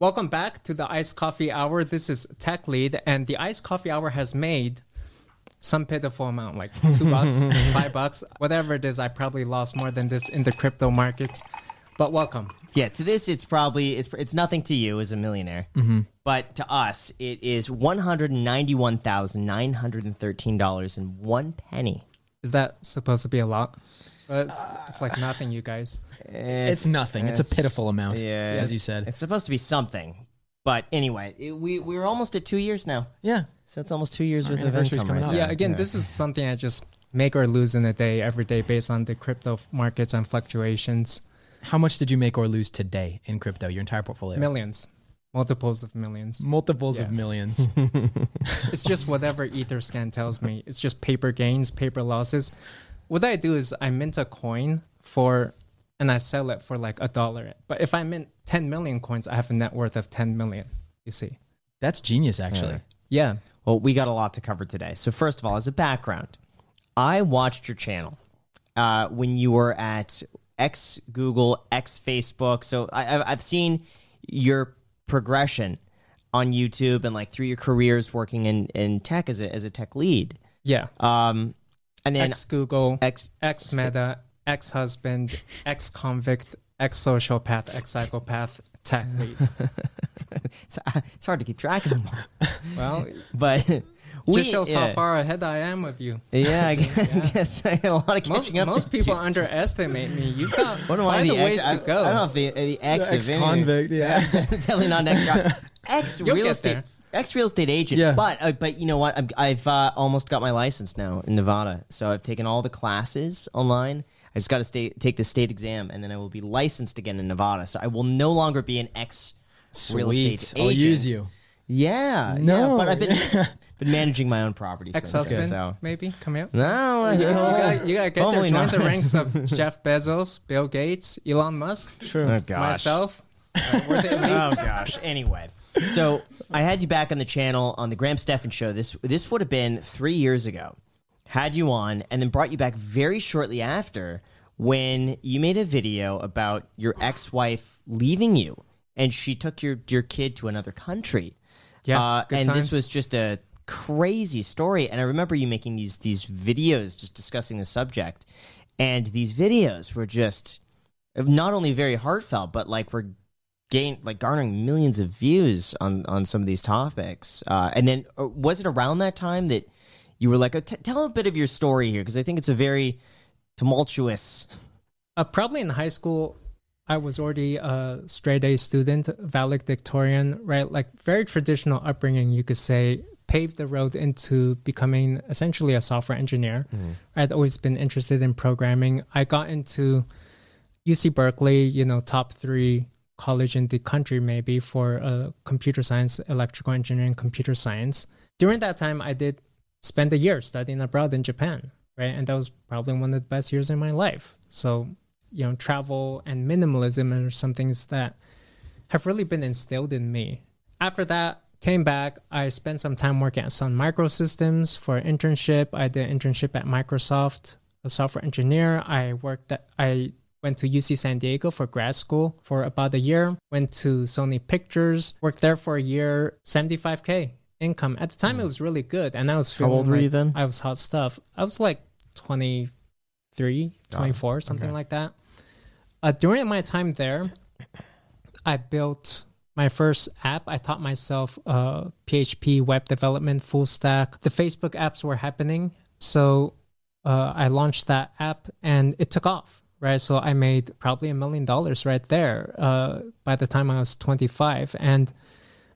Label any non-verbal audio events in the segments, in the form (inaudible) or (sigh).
Welcome back to the Iced Coffee Hour. This is Tech Lead, and the Iced Coffee Hour has made some pitiful amount, like (laughs) two bucks, five bucks, whatever it is. I probably lost more than this in the crypto markets, but welcome. Yeah, to this, it's probably it's it's nothing to you as a millionaire, mm-hmm. but to us, it is one hundred ninety one thousand nine hundred and thirteen dollars and one penny. Is that supposed to be a lot? But it's, it's like nothing, you guys. It's nothing. It's, a pitiful amount, yeah, as you said. It's supposed to be something, but anyway, it, we we're almost at two years now, yeah. so it's almost two years worth of anniversary's income. coming right up. there. Yeah, again, this is something I just make or lose in a day, every day, based on the crypto markets and fluctuations. How much did you make or lose today in crypto? Your entire portfolio? Millions, multiples of millions. Multiples Yeah. of millions. (laughs) It's just whatever Etherscan tells me. It's just paper gains, paper losses. What I do is I mint a coin for, and I sell it for like a dollar. But if I mint 10 million coins, I have a net worth of 10 million. You see? That's genius, actually. Yeah. Well, we got a lot to cover today. So, first of all, as a background, I watched your channel uh, when you were at X Google, X Facebook. So, I, I've- I've seen your progression on YouTube and like through your careers working in, in tech as a, as a tech lead. Yeah. Um, and then Ex Google, ex, ex Meta, ex husband, ex convict, ex sociopath, ex psychopath, tech lead. (laughs) it's, uh, it's hard to keep track of them all. Well, (laughs) But we, just shows yeah, how far ahead I am with you. Yeah, I (laughs) guess I had a lot of Most, catching up. most to people do. underestimate me. You've got What am I? find The ways ex, to go. I don't know if the, the ex of any- yeah. Definitely not next job. Ex You'll real get estate. There. Ex real estate agent. Yeah. But uh, but you know what? I'm, I've uh, almost got my license now in Nevada. So I've taken all the classes online. I just got to take the state exam, and then I will be licensed again in Nevada. So I will no longer be an ex real estate agent. I'll use you. Yeah. No. Yeah, but I've been (laughs) been managing my own property. Ex-husband, So. maybe come out. No, You gotta, you gotta get there. Join not. the ranks of (laughs) Jeff Bezos, Bill Gates, Elon Musk, Oh, gosh. myself. Uh, we're the elite. (laughs) Oh gosh. Anyway, so I had you back on the channel on the Graham Stephan show. This this would have been three years ago. Had you on, and then brought you back very shortly after when you made a video about your ex-wife leaving you, and she took your your kid to another country. Yeah, uh, and times. this was just a crazy story. And I remember you making these these videos just discussing the subject, and these videos were just not only very heartfelt, but like were gain like garnering millions of views on on some of these topics. Uh, and then uh, was it around that time that you were like, oh, t- tell a bit of your story here because I think it's a very tumultuous. Uh, probably in high school, I was already a straight A student, valedictorian, right? Like very traditional upbringing, you could say, paved the road into becoming essentially a software engineer. I'd always been interested in programming. I got into UC Berkeley, you know, top three college in the country, maybe for uh, computer science, electrical engineering, computer science. During that time, I did spend a year studying abroad in Japan, right? And that was probably one of the best years in my life. So, you know, travel and minimalism are some things that have really been instilled in me. After that, came back. I spent some time working at Sun Microsystems for internship. I did internship at Microsoft, a software engineer. I worked at, I went to UC San Diego for grad school for about a year. Went to Sony Pictures, worked there for a year, 75k income. At the time, it was really good, and I was feeling old were you then? I was hot stuff. I was like 23, 24, something like that. Uh, during my time there, I built my first app. I taught myself uh, PHP web development, full stack. The Facebook apps were happening, so uh, I launched that app, and it took off. Right, so I made probably a million dollars right there uh, by the time I was 25, and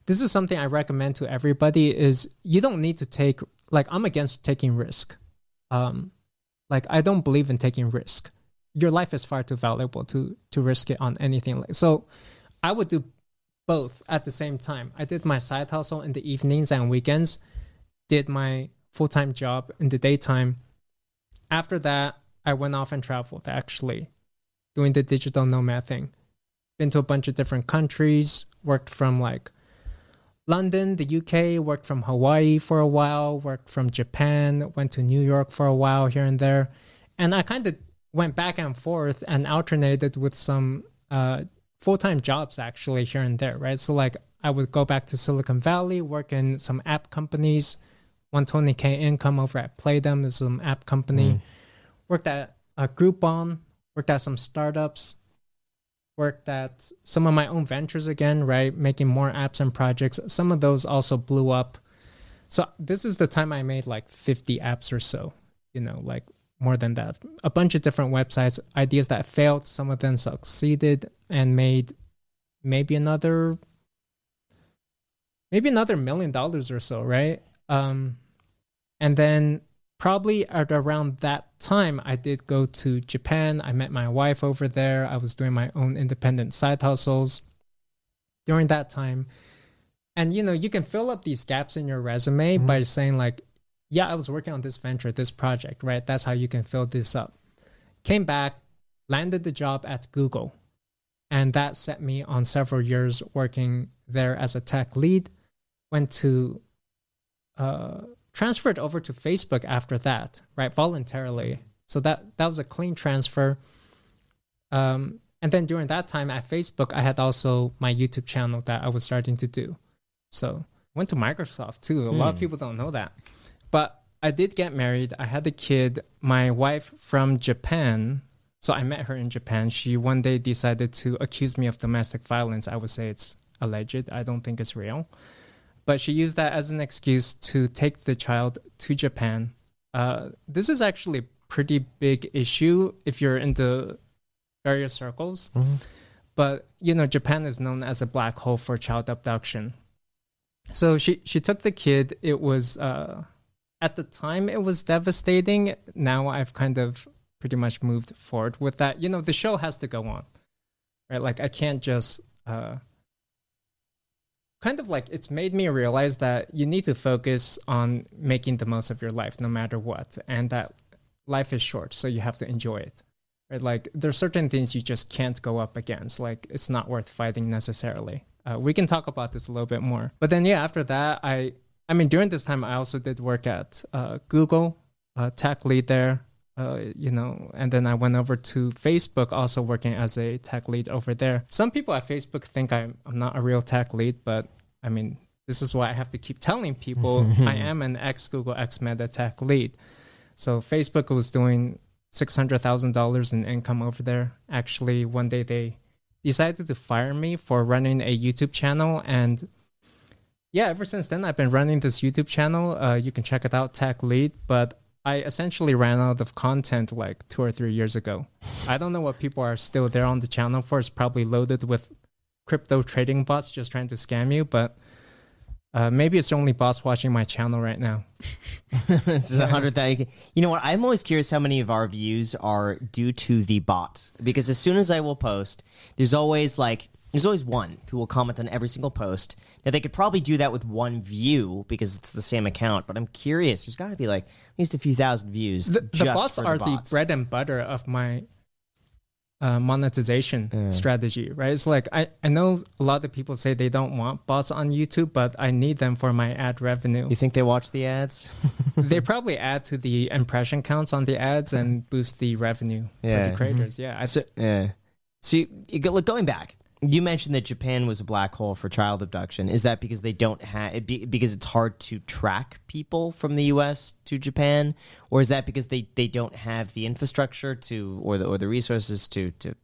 this is something I recommend to everybody: is you don't need to take like I'm against taking risk. Um, like I don't believe in taking risk. Your life is far too valuable to to risk it on anything like so. I would do both at the same time. I did my side hustle in the evenings and weekends, did my full time job in the daytime. After that, I went off and traveled actually, doing the digital nomad thing. Been to a bunch of different countries, worked from like London, the UK, worked from Hawaii for a while, worked from Japan, went to New York for a while here and there. And I kind of went back and forth and alternated with some uh, full time jobs actually here and there, right? So like I would go back to Silicon Valley, work in some app companies, 120k income over at Playdom, is some app company. Mm. Worked at a Groupon, worked at some startups, worked at some of my own ventures again, right? Making more apps and projects. Some of those also blew up. So this is the time I made like 50 apps or so, you know, like more than that. A bunch of different websites, ideas that failed, some of them succeeded and made maybe another maybe another million dollars or so, right? Um and then probably at around that time I did go to Japan. I met my wife over there. I was doing my own independent side hustles during that time. And you know, you can fill up these gaps in your resume Mhm. by saying like yeah, I was working on this venture, this project, right? That's how you can fill this up. Came back, landed the job at Google. And that set me on several years working there as a tech lead. Went to, uh, transferred over to Facebook after that, right? Voluntarily. So that, that was a clean transfer. Um, and then during that time at Facebook, I had also my YouTube channel that I was starting to do. So went to Microsoft too. A lot of Hmm. people don't know that. But I did get married. I had a kid. My wife from Japan. So I met her in Japan. She one day decided to accuse me of domestic violence. I would say it's alleged. I don't think it's real. But she used that as an excuse to take the child to Japan. Uh, this is actually a pretty big issue if you're into various circles. Mhm. But you know, Japan is known as a black hole for child abduction. So she she took the kid. It was uh, at the time it was devastating. Now I've kind of pretty much moved forward with that. You know, the show has to go on, right? Like I can't just uh, kind of like it's made me realize that you need to focus on making the most of your life no matter what, and that life is short, so you have to enjoy it. Right? Like there's certain things you just can't go up against. Like it's not worth fighting necessarily. Uh, we can talk about this a little bit more. But then yeah, after that, I I mean during this time I also did work at uh, Google, uh, tech lead there. Uh, you know, and then I went over to Facebook, also working as a tech lead over there. Some people at Facebook think I'm I'm not a real tech lead, but I mean this is why I have to keep telling people (laughs) I am an ex Google ex Meta tech lead. So Facebook was doing six hundred thousand dollars in income over there. Actually, one day they decided to fire me for running a YouTube channel, and yeah, ever since then I've been running this YouTube channel. Uh, you can check it out, Tech Lead. But I essentially ran out of content like two or three years ago. I don't know what people are still there on the channel for. It's probably loaded with crypto trading bots just trying to scam you, but. Uh, maybe it's only bots watching my channel right now. (laughs) this is a hundred thousand. You know what? I'm always curious how many of our views are due to the bots because as soon as I will post, there's always like there's always one who will comment on every single post. Now they could probably do that with one view because it's the same account, but I'm curious. There's got to be like at least a few thousand views. the, the bots for are the, the, bread and butter of my uh, monetization Yeah. strategy, right? It's like I, I know a lot of people say they don't want bots on YouTube, but I need them for my ad revenue. You think they watch the ads? (laughs) they probably add to the impression counts on the ads and boost the revenue for Yeah. the creators. Yeah, I, So, yeah. So, go, look, going back, you mentioned that Japan was a black hole for child abduction. Is that because they don't have be, because it's hard to track people from the U.S. to Japan, or is that because they, they don't have the infrastructure to or the or the resources to to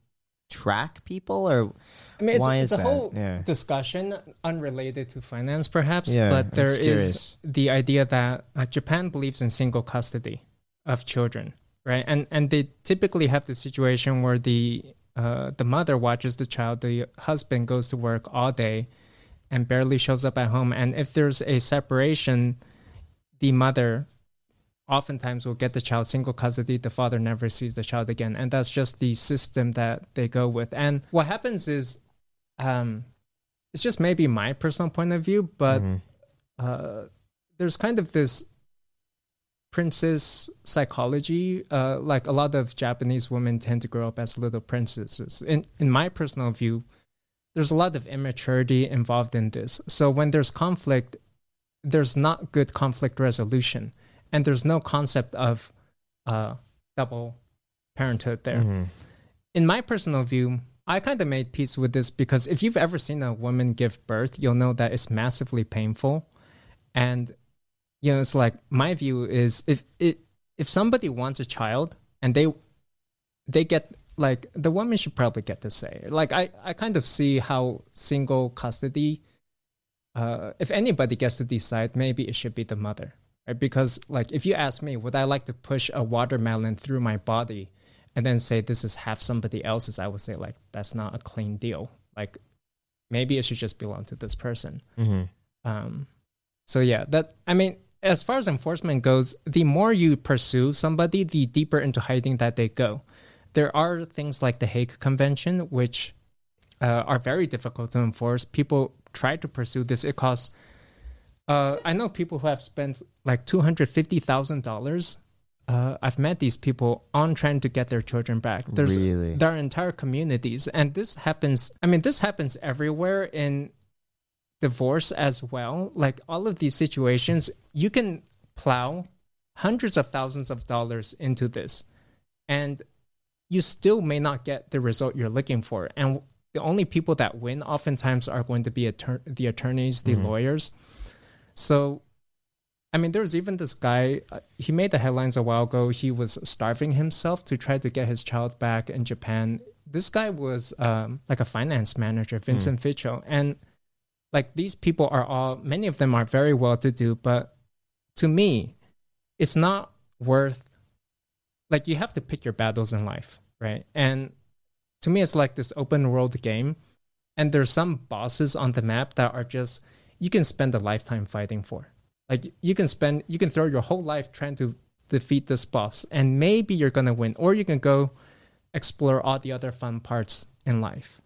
track people? Or I mean, it's, why it's is a that? whole Yeah. discussion unrelated to finance, perhaps. Yeah, but there is the idea that uh, Japan believes in single custody of children, right? And and they typically have the situation where the uh, the mother watches the child, the husband goes to work all day, and barely shows up at home. And if there's a separation, the mother oftentimes will get the child single custody the father never sees the child again and that's just the system that they go with and what happens is um it's just maybe my personal point of view but Mhm. uh there's kind of this princess psychology uh like a lot of japanese women tend to grow up as little princesses in in my personal view there's a lot of immaturity involved in this so when there's conflict there's not good conflict resolution and there's no concept of uh double parenthood there Mhm. in my personal view, I kind of made peace with this because if you've ever seen a woman give birth, you'll know that it's massively painful. And you know, it's like my view is if it if somebody wants a child and they they get like the woman should probably get to say. Like I I kind of see how single custody uh if anybody gets to decide, maybe it should be the mother. Right? Because like if you ask me, would I like to push a watermelon through my body? and then say this is half somebody else's, I would say like that's not a clean deal. Like maybe it should just belong to this person. Mm-hmm. Um, so yeah, that I mean, as far as enforcement goes, the more you pursue somebody, the deeper into hiding that they go. There are things like the Hague Convention, which uh, are very difficult to enforce. People try to pursue this. It costs. Uh, I know people who have spent like two hundred fifty thousand dollars uh, I've met these people on trying to get their children back. There's Really? there are entire communities, and this happens. I mean, this happens everywhere in divorce as well. Like all of these situations, you can plow hundreds of thousands of dollars into this, and you still may not get the result you're looking for. And the only people that win oftentimes are going to be attor- the attorneys, the lawyers. So I mean, there was even this guy, uh, he made the headlines a while ago. He was starving himself to try to get his child back in Japan. This guy was um, like a finance manager, Vincent Fichot, And like these people are all, many of them are very well to do, but to me, it's not worth, like, you have to pick your battles in life, right? And to me, it's like this open world game. And there's some bosses on the map that are just, you can spend a lifetime fighting for. Like you can spend, you can throw your whole life trying to defeat this boss, and maybe you're gonna win, or you can go explore all the other fun parts in life.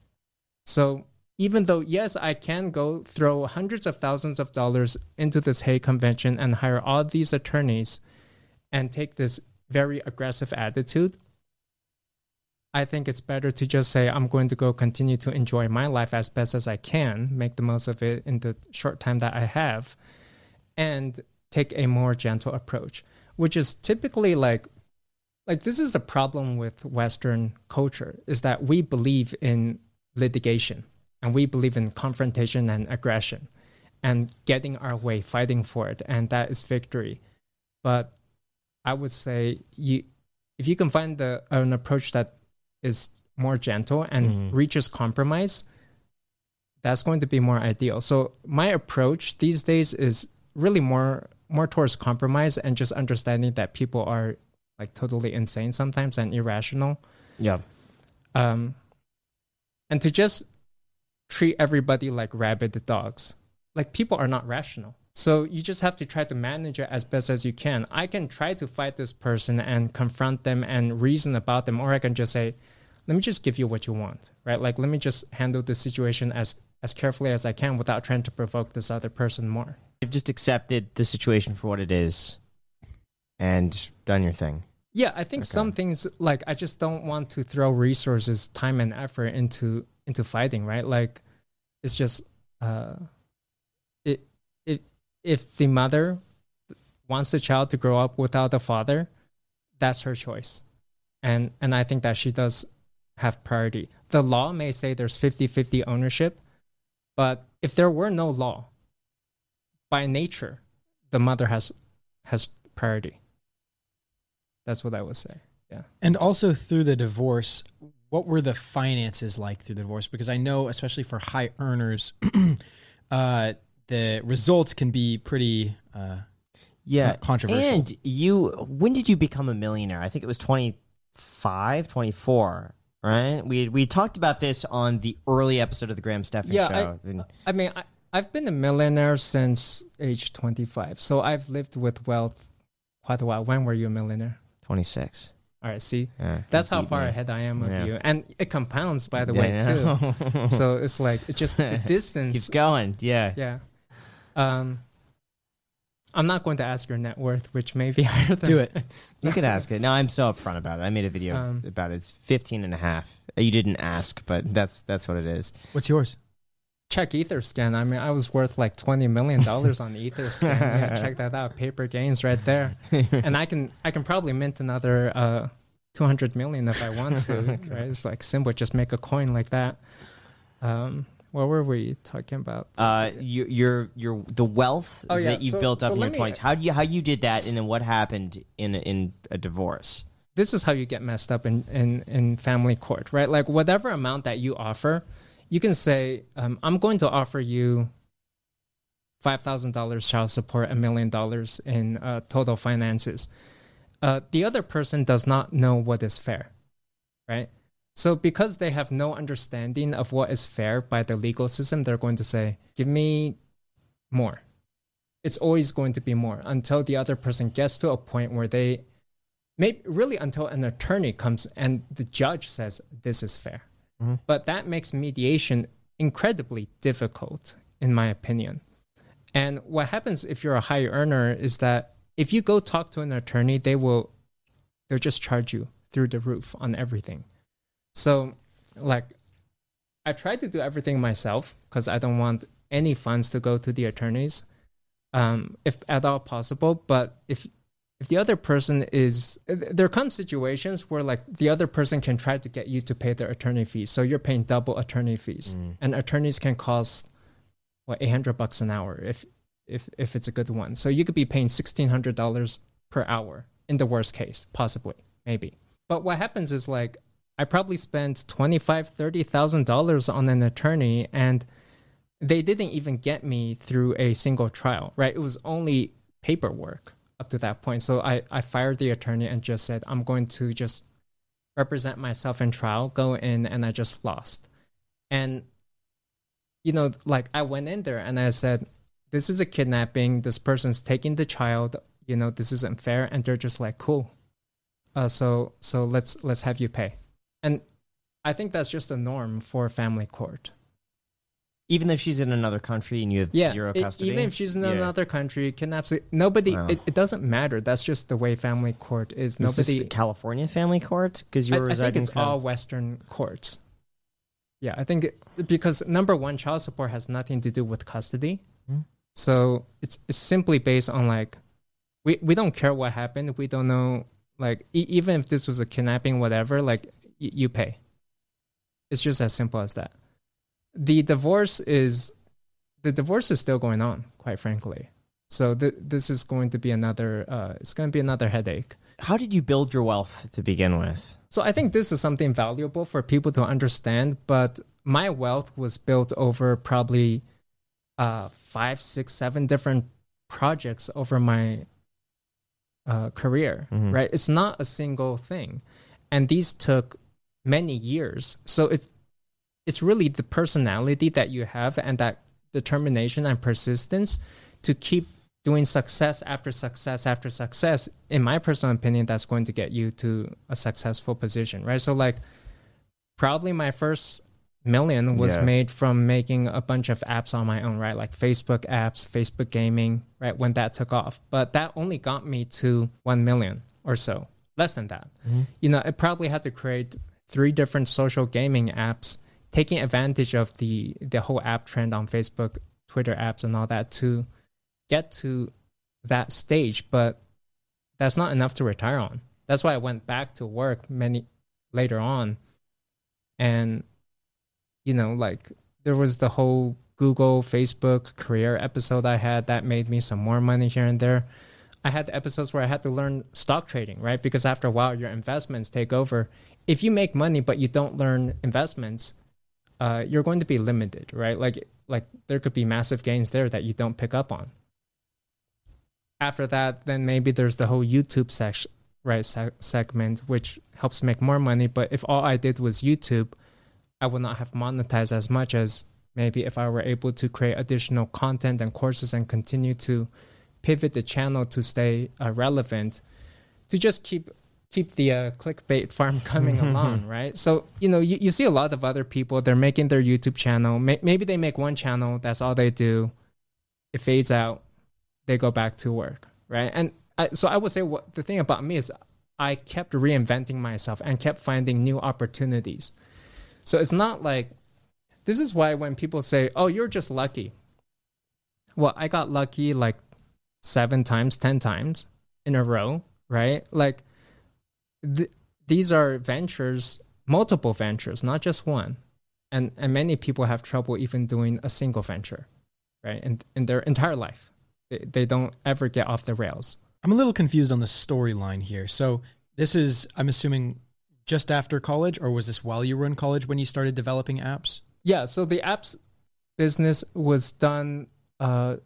So even though yes, I can go throw hundreds of thousands of dollars into this Hague convention and hire all these attorneys, and take this very aggressive attitude. I think it's better to just say I'm going to go continue to enjoy my life as best as I can, make the most of it in the short time that I have and take a more gentle approach, which is typically like like this is the problem with western culture is that we believe in litigation and we believe in confrontation and aggression and getting our way fighting for it and that is victory but i would say you if you can find the, an approach that is more gentle and Mhm. reaches compromise that's going to be more ideal so my approach these days is really more more towards compromise and just understanding that people are like totally insane sometimes and irrational Yeah. um and to just treat everybody like rabid dogs. Like people are not rational. So you just have to try to manage it as best as you can. I can try to fight this person and confront them and reason about them or i can just say let me just give you what you want right? Like let me just handle the situation as as carefully as i can without trying to provoke this other person more. You've just accepted the situation for what it is and done your thing. Yeah, I think some things like I just don't want to throw resources, time and effort into into fighting, right? Like it's just uh it it if the mother wants the child to grow up without a father, that's her choice. And and I think that she does have priority. The law may say there's 50-50 ownership, but if there were no law, by nature, the mother has has priority. That's what I would say. Yeah. And also through the divorce, what were the finances like through the divorce? Because I know, especially for high earners, (clears throat) uh, the results can be pretty. Uh, Yeah. Controversial. And you, when did you become a millionaire? I think it was 25, 24, right? We, we talked about this on the early episode of the Graham Stephan Yeah, show. And- I mean, I, I've been a millionaire since age 25. So I've lived with wealth quite a while. When were you a millionaire? 26. All right, see? Yeah, That's how far me. ahead I am of Yeah. you. And it compounds, by the Yeah, way, too. (laughs) So it's like, it's just the (laughs) distance Keeps going. Yeah. Yeah. Um, I'm not going to ask your net worth, which may be (laughs) higher than do it. You could ask it. No, I'm so upfront about it. I made a video Um, about it. It's 15 and a half. You didn't ask, but that's that's what it is. What's yours? Check Etherscan. I mean, I was worth like twenty million dollars on Etherscan. (laughs) yeah, check that out. Paper gains right there. (laughs) and I can I can probably mint another uh, 200 million if I want to. (laughs) right? It's like simple, just make a coin like that. Um, what were we talking about? Uh, your your your the wealth Oh, yeah. that you So- built up so in your twenties. How do you how you did that, and then what happened in in a divorce? this is how you get messed up in, in, in family court, right? Like whatever amount that you offer, you can say, um, I'm going to offer you $5,000 child support, a million dollars in uh, total finances. Uh, the other person does not know what is fair, right? So because they have no understanding of what is fair by the legal system, they're going to say, give me more. It's always going to be more until the other person gets to a point where they maybe really until an attorney comes and the judge says this is fair. Mhm. But that makes mediation incredibly difficult, in my opinion. And what happens if you're a high earner is that if you go talk to an attorney, they will they'll just charge you through the roof on everything. So like I try to do everything myself because I don't want any funds to go to the attorneys, um, if at all possible. But if if the other person is there come situations where like the other person can try to get you to pay their attorney fees. So you're paying double attorney fees. Mm. And attorneys can cost what 800 bucks an hour if if if it's a good one. So you could be paying $1600 per hour in the worst case possibly maybe. But what happens is like i probably spent 25 30000 dollars on an attorney and they didn't even get me through a single trial right? It was only paperwork up to that point. So I, I fired the attorney and just said, I'm going to just represent myself in trial, go in, and I just lost. And, you know, like I went in there and I said, This is a kidnapping. This person's taking the child. You know, this isn't fair. And they're just like, Cool. Uh, so so let's let's have you pay. And I think that's just a norm for family court. Even if she's in another country and you have yeah, zero it- custody, even if she's in Yeah. another country, kidnaps it. Nobody, Wow. it, it doesn't matter. That's just the way family court is. Is this Nobody, the California family court because you're I think residing it's in Cal- all Western courts. Yeah, I think it, because number one, child support has nothing to do with custody, Hmm. so it's it's simply based on like, we we don't care what happened. We don't know like e- even if this was a kidnapping, whatever. Like y- you pay. It's just as simple as that. The divorce is, the divorce is still going on. Quite frankly, so th- this is going to be another. Uh, it's going to be another headache. How did you build your wealth to begin with? So I think this is something valuable for people to understand. But my wealth was built over probably uh, five, six, seven different projects over my uh, career. Mhm. Right? It's not a single thing, and these took many years. So it's it's really the personality that you have and that determination and persistence to keep doing success after success after success. In my personal opinion that's going to get you to a successful position right? So like probably my first million was Yeah. made from making a bunch of apps on my own right? Like facebook apps facebook gaming right when that took off. But that only got me to 1 million or so less than that. Mm-hmm. You know i probably had to create three different social gaming apps taking advantage of the the whole app trend on facebook twitter apps and all that to get to that stage, but that's not enough to retire on. That's why I went back to work many later on. And you know, like there was the whole Google, Facebook career episode I had that made me some more money here and there. I had episodes where I had to learn stock trading, right? Because after a while your investments take over. If you make money but you don't learn investments, uh, you're going to be limited, right? Like like there could be massive gains there that you don't pick up on after that, then maybe there's the whole YouTube section, right, se- segment, which helps make more money. But if all I did was YouTube, I would not have monetized as much as maybe if I were able to create additional content and courses and continue to pivot the channel to stay uh, relevant, to just keep keep the uh, clickbait farm (laughs) coming (laughs) along, right? So you know, you, you see a lot of other people. They're making their YouTube channel. May- maybe they make one channel. That's all they do. It fades out they go back to work, right? And I, so I would say what the thing about me is I kept reinventing myself and kept finding new opportunities. So it's not like this is why when people say, "Oh, you're just lucky," well, I got lucky like seven times, ten times in a row, right? Like the these are ventures, multiple ventures, not just one. And and many people have trouble even doing a single venture, right? In in their entire life. They, they don't ever get off the rails. I'm a little confused on the storyline here. So this is, I'm assuming, just after college, or was this while you were in college when you started developing apps? Yeah, so the apps business was done uh,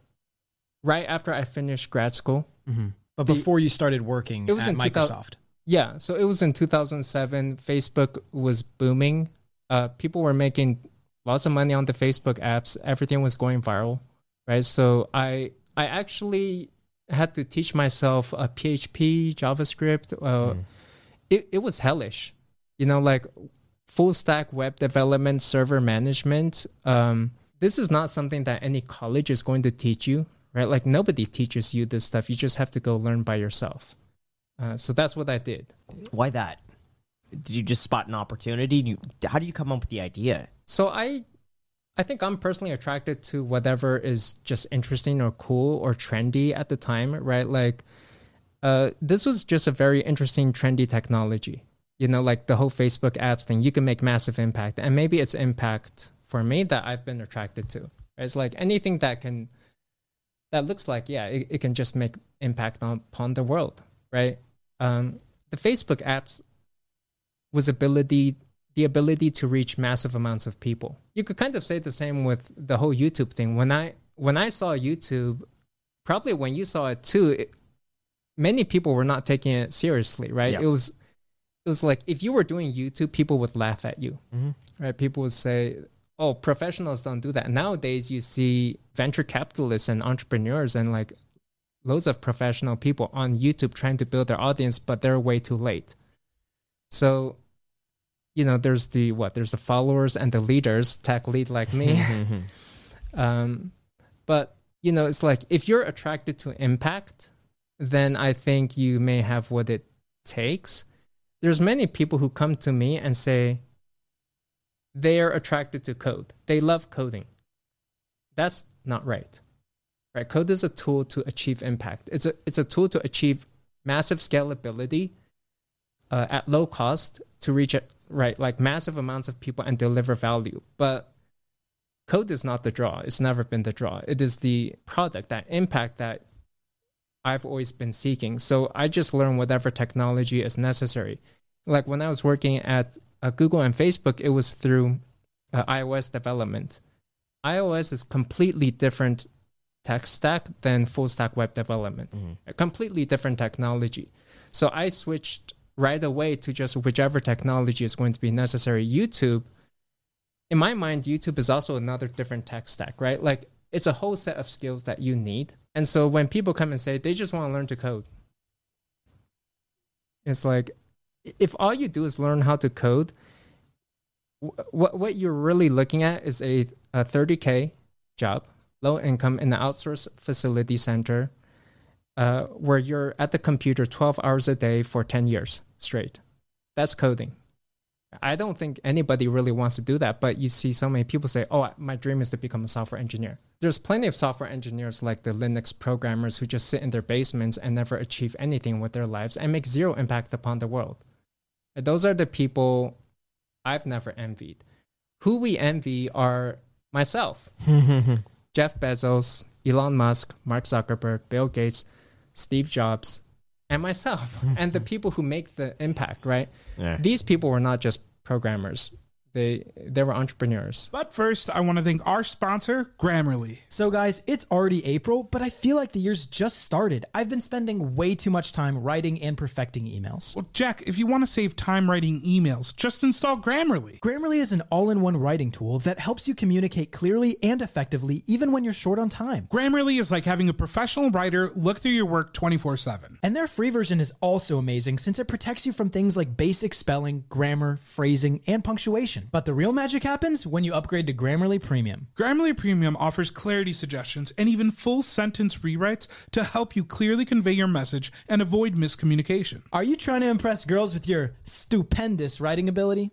right after I finished grad school. Mm-hmm. But The- before you started working It was at in 2000 Microsoft. Yeah, so it was in 2007. Facebook was booming. Uh, people were making lots of money on the Facebook apps. Everything was going viral, right? So I I actually had to teach myself a PHP, JavaScript. Uh, it it was hellish, you know, like full stack web development, server management. Um, this is not something that any college is going to teach you, right? Like nobody teaches you this stuff. You just have to go learn by yourself. Uh, so that's what I did. Why that? Did you just spot an opportunity? You, how do you come up with the idea? So I I think I'm personally attracted to whatever is just interesting or cool or trendy at the time, right? Like uh this was just a very interesting trendy technology. You know, like the whole Facebook apps thing, you can make massive impact. And maybe it's impact for me that I've been attracted to. Right? It's like anything that can that looks like, yeah, it, it can just make impact on, upon the world, right? Um the Facebook apps was ability the ability to reach massive amounts of people. You could kind of say the same with the whole YouTube thing. When I when I saw YouTube, probably when you saw it too, it, many people were not taking it seriously, right? Yeah. It was it was like if you were doing YouTube, people would laugh at you, Mhm. right? People would say, "Oh, professionals don't do that." Nowadays, you see venture capitalists and entrepreneurs and like loads of professional people on YouTube trying to build their audience, but they're way too late. So, you know, there's the what? There's the followers and the leaders, tech lead like me. (laughs) (laughs) um, but you know, it's like if you're attracted to impact, then I think you may have what it takes. There's many people who come to me and say they are attracted to code. They love coding. That's not right. Right? Code is a tool to achieve impact. It's a it's a tool to achieve massive scalability uh, at low cost to reach it right like massive amounts of people and deliver value. But code is not the draw. It's never been the draw. It is the product, that impact that I've always been seeking. So I just learn whatever technology is necessary. Like when I was working at uh, Google and Facebook, it was through uh, iOS development. iOS is completely different tech stack than full stack web development. Mm-hmm. A completely different technology. So I switched right away to just whichever technology is going to be necessary. YouTube, in my mind, YouTube is also another different tech stack, right? Like it's a whole set of skills that you need. And so when people come and say they just want to learn to code, it's like if all you do is learn how to code, what what you're really looking at is a, a 30k job, low income in an outsourced facility center, uh, where you're at the computer 12 hours a day for 10 years straight. That's coding. I don't think anybody really wants to do that, but you see so many people say, "Oh, my dream is to become a software engineer." There's plenty of software engineers like the Linux programmers who just sit in their basements and never achieve anything with their lives and make zero impact upon the world. Those are the people I've never envied. Who we envy are myself, (laughs) Jeff Bezos, Elon Musk, Mark Zuckerberg, Bill Gates, Steve Jobs, and myself, (laughs) and the people who make the impact, right? Yeah. These people were not just programmers. They they were entrepreneurs. But first, I want to thank our sponsor, Grammarly. So, guys, it's already April, but I feel like the year's just started. I've been spending way too much time writing and perfecting emails. Well, Jack, if you want to save time writing emails, just install Grammarly. Grammarly is an all in one writing tool that helps you communicate clearly and effectively, even when you're short on time. Grammarly is like having a professional writer look through your work 24 7. And their free version is also amazing since it protects you from things like basic spelling, grammar, phrasing, and punctuation. But the real magic happens when you upgrade to Grammarly Premium. Grammarly Premium offers clarity suggestions and even full sentence rewrites to help you clearly convey your message and avoid miscommunication. Are you trying to impress girls with your stupendous writing ability?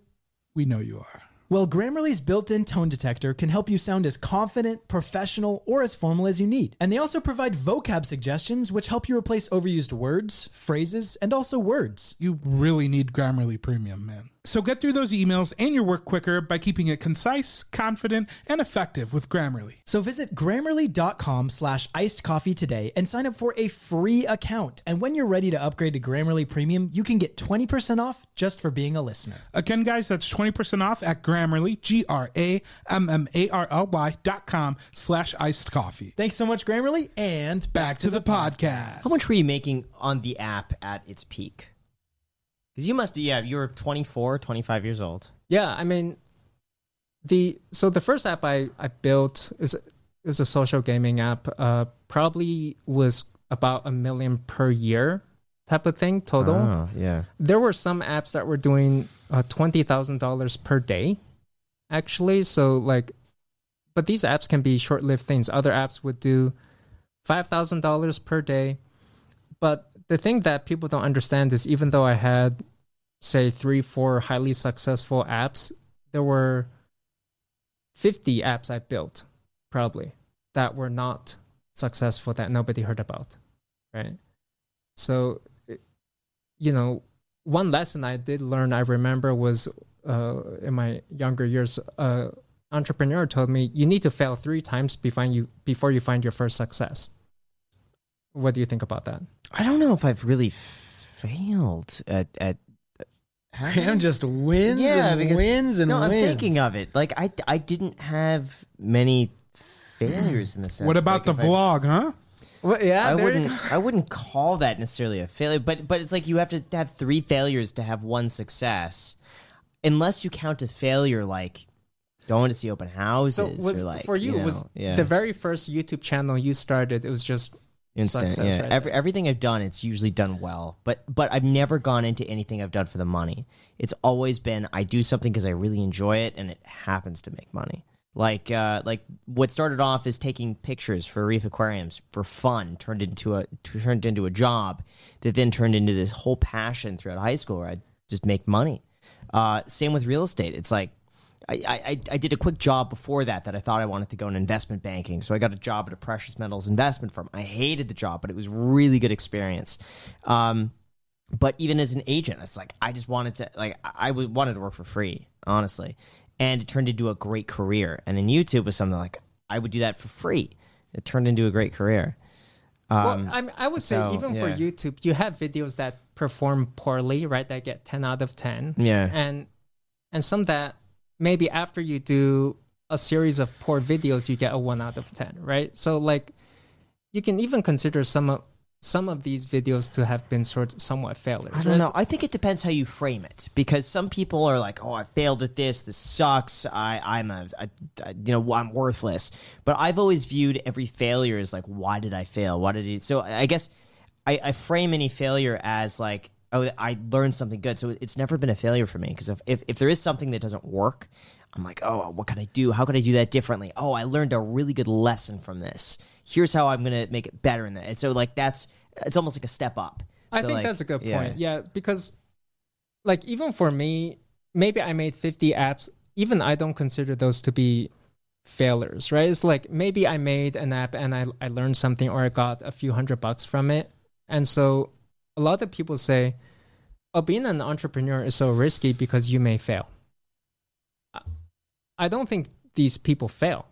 We know you are. Well, Grammarly's built in tone detector can help you sound as confident, professional, or as formal as you need. And they also provide vocab suggestions, which help you replace overused words, phrases, and also words. You really need Grammarly Premium, man. So get through those emails and your work quicker by keeping it concise, confident, and effective with Grammarly. So visit grammarly.com slash iced coffee today and sign up for a free account. And when you're ready to upgrade to Grammarly Premium, you can get 20% off just for being a listener. Again, guys, that's 20% off at Grammarly, G-R-A-M-M-A-R-L-Y dot com slash iced coffee. Thanks so much, Grammarly, and Back to the podcast. How much were you making on the app at its peak? Because you must, yeah, you were 24, 25 years old. Yeah, I mean, the so the first app I I built is is a social gaming app. Uh, probably was about a million per year type of thing total. Oh, yeah. There were some apps that were doing uh, twenty thousand dollars per day, actually. So like, but these apps can be short lived things. Other apps would do five thousand dollars per day, but the thing that people don't understand is even though I had, say, three, four highly successful apps, there were 50 apps I built, probably, that were not successful that nobody heard about. Right. So, you know, one lesson I did learn, I remember, was uh, in my younger years, uh, entrepreneur told me you need to fail three times before you before you find your first success. What do you think about that? I don't know if I've really failed at at. Graham just wins yeah, and because, wins and no, wins. I'm thinking of it. Like I, I didn't have many failures in the sense. What about like, the if I- vlog, huh? Well, yeah, I wouldn't. I wouldn't call that necessarily a failure, but but it's like you have to have three failures to have one success, unless you count a failure like going to see open houses So was or like for you, know, was yeah. the very first YouTube channel you started? It was just instant. success yeah, right Every, there. everything I've done, it's usually done well. But but I've never gone into anything I've done for the money. It's always been I do something because I really enjoy it, and it happens to make money. Like uh, like what started off as taking pictures for reef aquariums for fun turned into a turned into a job that then turned into this whole passion throughout high school where I just make money. Uh, same with real estate. It's like I, I, I did a quick job before that that I thought I wanted to go in investment banking. So I got a job at a precious metals investment firm. I hated the job, but it was really good experience. Um, but even as an agent, it's like I just wanted to like I wanted to work for free, honestly, and it turned into a great career. And then YouTube was something like I would do that for free. It turned into a great career. Um, well, I, I would say so, even for. YouTube, you have videos that perform poorly, right? That get ten out of ten, yeah, and and some that maybe after you do a series of poor videos, you get a one out of ten, right? So like, you can even consider some of some of these videos to have been sort of somewhat failures. I don't know. I think it depends how you frame it because some people are like, "Oh, I failed at this. This sucks. I, I'm a, a, a- you know, I'm worthless." But I've always viewed every failure as like, "Why did I fail? Why did it?" So I guess I, I frame any failure as like, "Oh, I learned something good." So it's never been a failure for me because if, if if there is something that doesn't work, I'm like, "Oh, what can I do? How can I do that differently?" Oh, I learned a really good lesson from this. Here's how I'm gonna make it better in that. And so like that's it's almost like a step up. I think like, that's a good yeah. point. Yeah, because like even for me, maybe I made 50 apps, even I don't consider those to be failures, right? It's like maybe I made an app and I, I learned something or I got a few hundred bucks from it. And so a lot of people say, oh, being an entrepreneur is so risky because you may fail. I- don't think these people fail,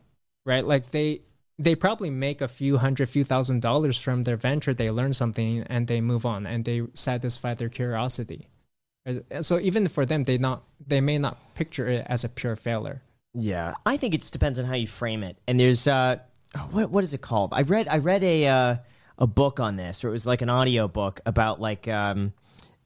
right? Like they they probably make a few hundred, few thousand dollars from their venture. They learn something and they move on and they satisfy their curiosity. So even for them, they not they may not picture it as a pure failure. Yeah, I think it just depends on how you frame it. And there's uh, what what is it called? I read I read a uh, a book on this, or it was like an audio book about like um,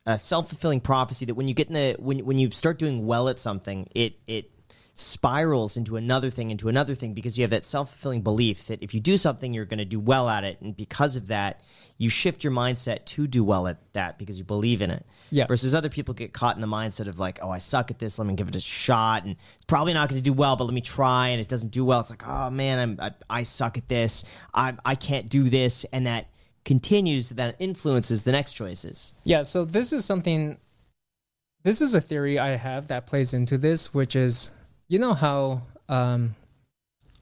a self fulfilling prophecy that when you get in the when when you start doing well at something, it it spirals into another thing into another thing because you have that self fulfilling belief that if you do something, you're going to do well at it, and because of that, you shift your mindset to do well at that because you believe in it. Yeah. Versus other people get caught in the mindset of like, oh, I suck at this. Let me give it a shot, and it's probably not going to do well, but let me try. And it doesn't do well. It's like, oh man, I'm I, I suck at this. I I can't do this, and that continues. That influences the next choices. Yeah, so this is something this is a theory I have that plays into this, which is you know how um,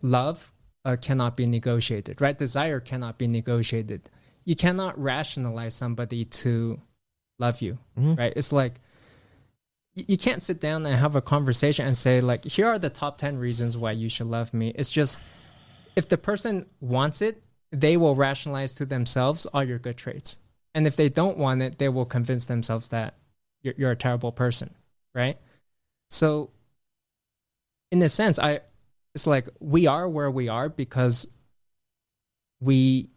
love uh, cannot be negotiated, right? Desire cannot be negotiated. You cannot rationalize somebody to love you, Mhm. right? It's like you can't sit down and have a conversation and say like, here are the top ten reasons why you should love me. It's just if the person wants it, they will rationalize to themselves all your good traits, and if they don't want it, they will convince themselves that you're, you're a terrible person, right? So, in a sense, I it's like we are where we are because we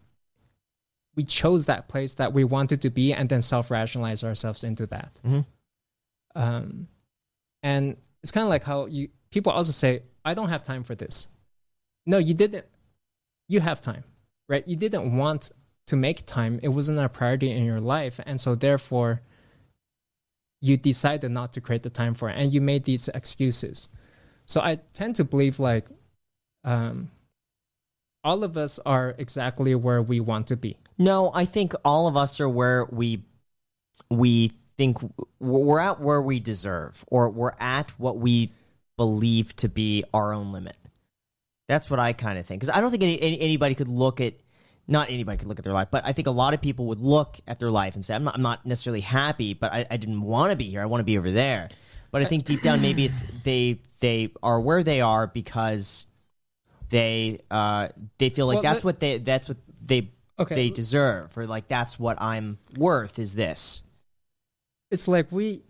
we chose that place that we wanted to be and then self-rationalize ourselves into that. Mhm. um and it's kind of like how you people also say i don't have time for this. No you didn't you have time right? You didn't want to make time. It wasn't a priority in your life. And so therefore you decided not to create the time for it and you made these excuses. So i tend to believe like um all of us are exactly where we want to be No, I think all of us are where we we think we're at where we deserve, or we're at what we believe to be our own limit. That's what I kind of think. Because I don't think any, any, anybody could look at not anybody could look at their life, but I think a lot of people would look at their life and say, "I'm not, I'm not necessarily happy, but I, I didn't want to be here. I want to be over there." But I think deep down, maybe it's they they are where they are because they uh they feel like Well, that's what they that's what they Okay. they deserve or like that's what I'm worth is this. it's like we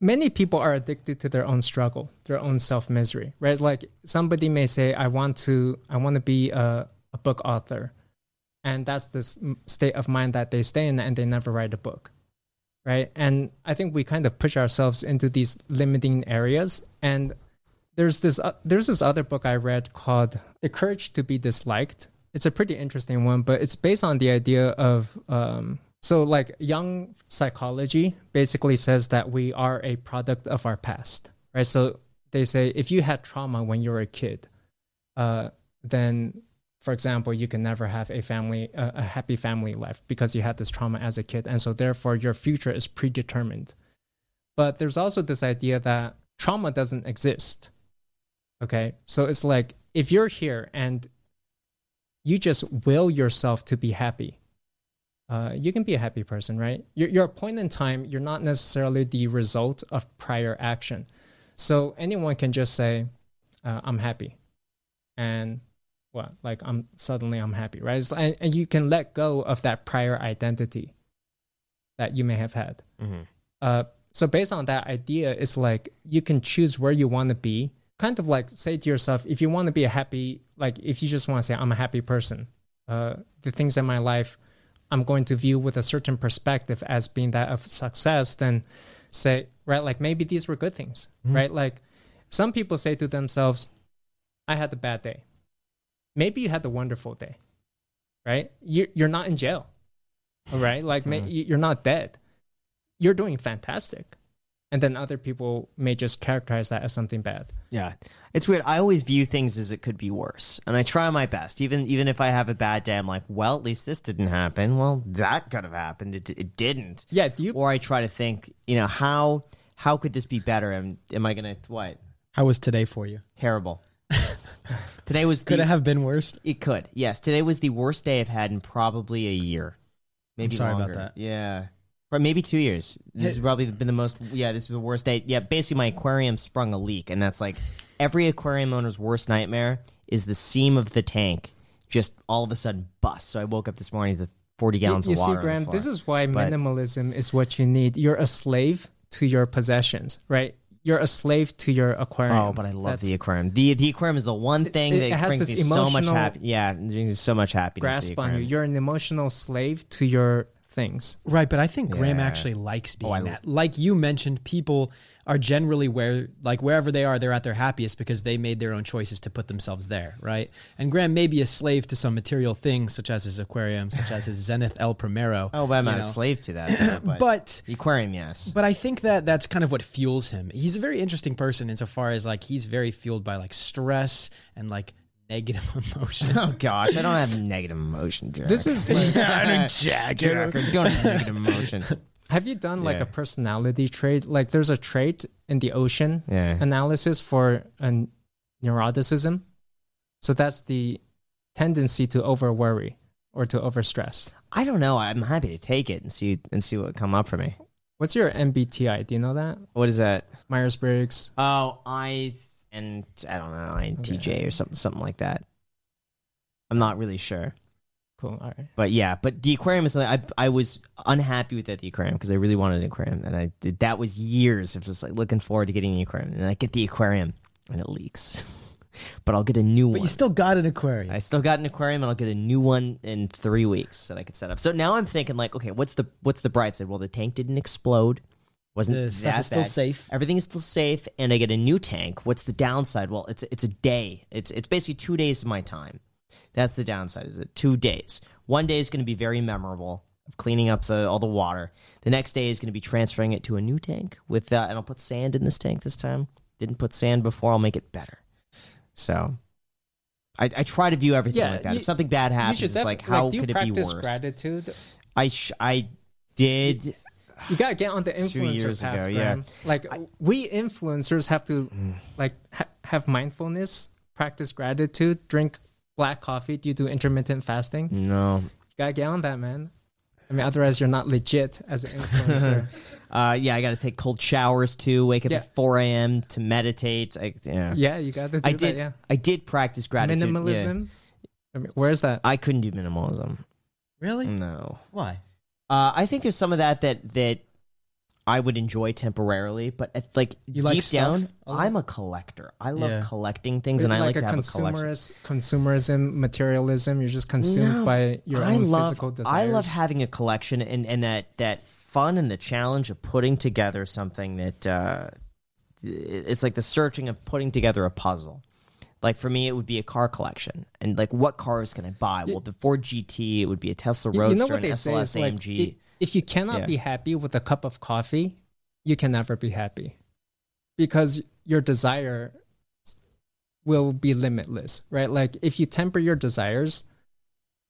many people are addicted to their own struggle their own self misery right like somebody may say i want to i want to be a, a book author and that's the state of mind that they stay in and they never write a book right and i think we kind of push ourselves into these limiting areas and there's this uh, there's this other book i read called the courage to be disliked it's a pretty interesting one but it's based on the idea of um, so like Jung psychology basically says that we are a product of our past right? So they say if you had trauma when you were a kid uh, then for example you can never have a family a happy family life because you had this trauma as a kid and so therefore your future is predetermined. But there's also this idea that trauma doesn't exist okay? So it's like if you're here and you just will yourself to be happy. Uh, you can be a happy person right? You're, you're a point in time you're not necessarily the result of prior action. So anyone can just say uh, i'm happy. And what? Like i'm suddenly i'm happy right? Like- and, and you can let go of that prior identity that you may have had. Uh, so based on that idea, it's like you can choose where you want to be. Kind of like say to yourself, if you want to be a happy, like if you just want to say, I'm a happy person, uh, the things in my life I'm going to view with a certain perspective as being that of success, then say, right, like maybe these were good things, right? Like some people say to themselves, I had a bad day. Maybe you had a wonderful day, right? You're, you're not in jail, all right? Like may, you're not dead you're doing fantastic. And then other people may just characterize that as something bad. Yeah. It's weird. I always view things as it could be worse. And I try my best. Even even if I have a bad day, I'm like, well, at least this didn't happen. Well, that could have happened. It, it didn't. Yeah, do you Or I try to think, you know, how how could this be better? Am am I gonna what? How was today for you? Terrible. (laughs) today was Could it have been worse? It could. Yes. Today was the worst day I've had in probably a year. Maybe sorry about longer. that. Yeah. Or maybe two years. This has probably been the most. Yeah, this is the worst day. Yeah, basically my aquarium sprung a leak, and that's like every aquarium owner's worst nightmare is the seam of the tank just all of a sudden bust. So I woke up this morning with 40 gallons you of water. on the Graham, this is why But- minimalism is what you need. You're a slave to your possessions, right? You're a slave to your aquarium. Oh, but I love That's the aquarium. The the aquarium is the one thing it that brings me so much happy. Yeah, it brings me so much happiness. grasp on you. You're an emotional slave to your things. Right, but I think Graham Yeah. actually likes oh, being I- that. Like you mentioned, people are generally where, like wherever they are, they're at their happiest because they made their own choices to put themselves there, right? And Graham may be a slave to some material things, such as his aquarium, such as his (laughs) Zenith El Primero. Oh, but I'm not a slave to that. (coughs) though, but, But the aquarium, yes. but I think that that's kind of what fuels him. He's a very interesting person insofar as like he's very fueled by like stress and like negative (laughs) emotion. Oh gosh, I don't have negative emotion, Jack. This is like (laughs) (laughs) Jack, Jack, I don't have negative emotion. Have you done like Yeah. a personality trait? Like there's a trait in the ocean Yeah. analysis for a neuroticism. So that's the tendency to over worry or to over stress. I don't know. I'm happy to take it and see and see what come up for me. What's your MBTI? Do you know that? What is that? Myers Briggs. Oh, I and I don't know, INTJ or something something like that. I'm not really sure. Cool. All right. But yeah, but the aquarium is something I I was unhappy with at the aquarium because I really wanted an aquarium, and I did, that was years of just like looking forward to getting the aquarium, and I get the aquarium and it leaks, (laughs) but I'll get a new But one. But you still got an aquarium. I still got an aquarium, and I'll get a new one in three weeks that I could set up. So now I'm thinking like, okay, what's the what's the bright side? Well, the tank didn't explode, wasn't the stuff is still bad. safe. Everything is still safe, and I get a new tank. What's the downside? Well, it's it's a day. It's it's basically two days of my time. That's the downside. Is it two days? One day is going to be very memorable of cleaning up the all the water. The next day is going to be transferring it to a new tank with uh, and I'll put sand in this tank this time. Didn't put sand before. I'll make it better. So. I, I try to view everything Yeah, like that. you- if something bad happens, it's def- like how you could it be worse? gratitude? I sh- I did. You gotta get on the Two influencer years path, ago, yeah. Graham. Like we influencers have to like ha- have mindfulness, practice gratitude, drink black coffee. Do you do intermittent fasting? No, You gotta get on that, man. I mean, otherwise you're not legit as an influencer. (laughs) Uh, yeah, I got to take cold showers too. Wake up Yeah. at 4 a.m. to meditate. I, yeah. yeah, you gotta do I that. did. Yeah, I did practice gratitude. yeah. minimalism. I mean, where's that? I couldn't do minimalism. Really? No. Why? Uh, I think there's some of that that that I would enjoy temporarily, but at, like You deep like down? I'm a collector. I love Yeah. collecting things, and I like a to have a collection. consumerist, consumerism, materialism. You're just consumed No, by your I own love, physical desires. I love having a collection and, and that, that fun and the challenge of putting together something that uh, it's like the searching of putting together a puzzle. Like for me, it would be a car collection, and like what cars can I buy? Well, the Ford GT, it would be a Tesla Roadster, you know what an they say is SLS like AMG. if you cannot Yeah. be happy with a cup of coffee, you can never be happy because your desire will be limitless, right? Like if you temper your desires,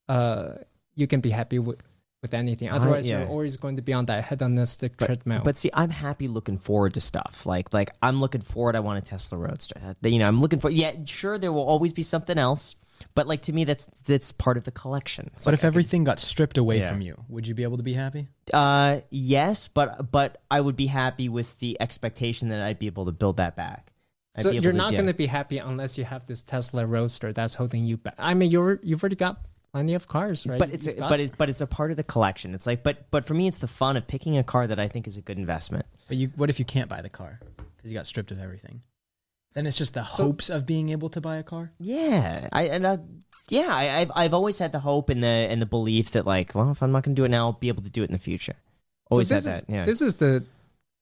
uh, you can be happy with with anything. I- Otherwise, yeah. you're always going to be on that hedonistic treadmill. But see, I'm happy looking forward to stuff. Like like I'm looking forward. I want a Tesla Roadster. You know, I'm looking for. Yeah, sure, there will always be something else, but like to me, that's that's part of the collection. It's But like if I everything got stripped away Yeah. from you, would you be able to be happy? uh, yes, but but I would be happy with the expectation that I'd be able to build that back. I'd so you're to- not yeah. going to be happy unless you have this Tesla Roadster that's holding you back. I mean, you're you've already got plenty of cars, right? But it's a, You've got- but it, but it's a part of the collection. It's like but but for me, it's the fun of picking a car that I think is a good investment. But you, what if you can't buy the car because you got stripped of everything? Then it's just the hopes of being able to buy a car. Yeah, I and I, yeah, I, I've I've always had the hope and the and the belief that like, well, if I'm not going to do it now, I'll be able to do it in the future. Always so had this that. Is, Yeah, This is the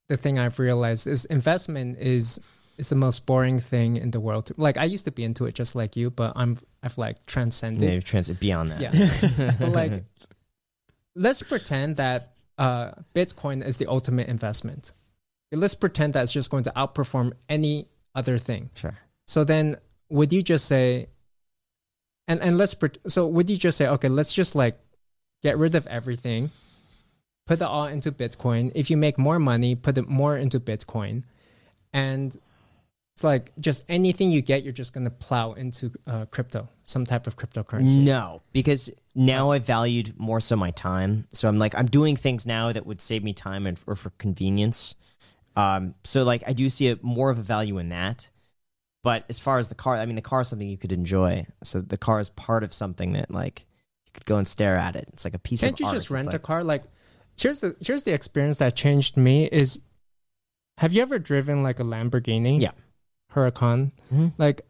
the thing I've realized is investment is is the most boring thing in the world. Like I used to be into it just like you, but I'm I've like transcended. They've transit beyond that. Yeah. (laughs) but like let's pretend that uh Bitcoin is the ultimate investment. Let's pretend that it's just going to outperform any other thing. sure. So then would you just say and and let's pret- so would you just say okay, let's just like get rid of everything, put it all into Bitcoin. If you make more money, put it more into Bitcoin. And it's like just anything you get, you're just going to plow into uh, crypto, some type of cryptocurrency. No, because now I've valued more so my time. So I'm like, I'm doing things now that would save me time and or for convenience. Um, so like, I do see a, more of a value in that. But as far as the car, I mean, the car is something you could enjoy. So the car is part of something that like you could go and stare at it. It's like a piece. Can't of you art. just rent a car? Like, here's the here's the experience that changed me. Is have you ever driven like a Lamborghini? Yeah. Huracan. Mhm. Like,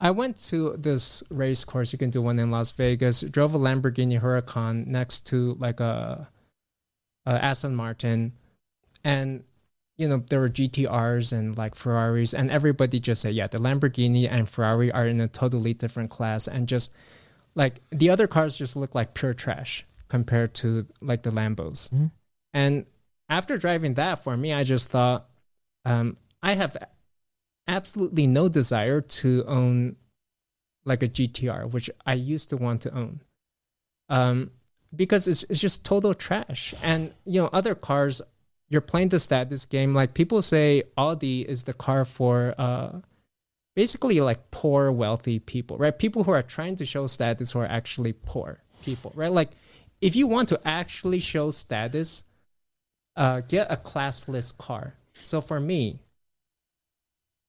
I went to this race course. You can do one in Las Vegas. Drove a Lamborghini Huracan next to like a, a Aston Martin, and you know there were GTRs and like Ferraris, and everybody just said, yeah, the Lamborghini and Ferrari are in a totally different class, and just like the other cars just look like pure trash compared to like the Lambos. Mhm. And after driving that, for me, I just thought, um, I have absolutely no desire to own like a GTR, which I used to want to own. Um, because it's it's just total trash. And you know, other cars, you're playing the status game. Like people say, Audi is the car for uh, basically like poor, wealthy people, right? People who are trying to show status who are actually poor people, right? Like if you want to actually show status, uh, get a classless car. So for me,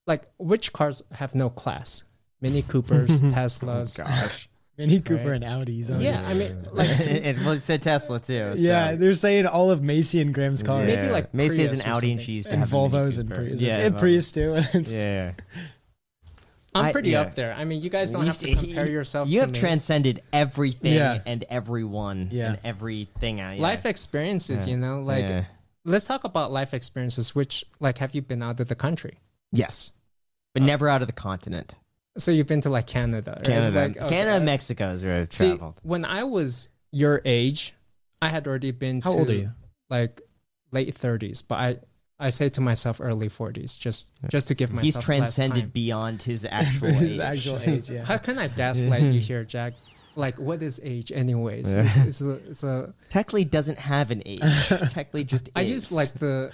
like which cars have no class? Mini Coopers, (laughs) Teslas. Gosh. (laughs) Mini Cooper Right. and Audis. on Yeah. I mean, like (laughs) it, well, it said Tesla too. so- yeah, they're saying all of Macy and Graham's cars. Maybe like Macy has an or Audi and something. she used to and have a Mini Volvos and Cooper. Prius. Yeah, and Volvo. Prius too. It's- Yeah. I'm I- pretty yeah. up there. I mean, you guys don't have to compare yourself. You to have me. transcended everything Yeah. and everyone Yeah. and everything. uh, Yeah. life experiences. Yeah. You know, like Yeah. let's talk about life experiences. Which like have you been out of the country? yes, but oh. never out of the continent. So you've been to like Canada, right? Canada, like, okay. Canada, Mexico is where I've See, traveled. when I was your age, I had already been. How to, old are you? Like late thirties, but I I say to myself early forties, just just to give myself. He's less transcended time. beyond his (laughs) actual His age. actual (laughs) age, yeah. How can I gaslight you (laughs) here, Jack? Like, what is age, anyways? Yeah. It's, it's, a, it's a. Technically doesn't have an age. Technically just I is. use like the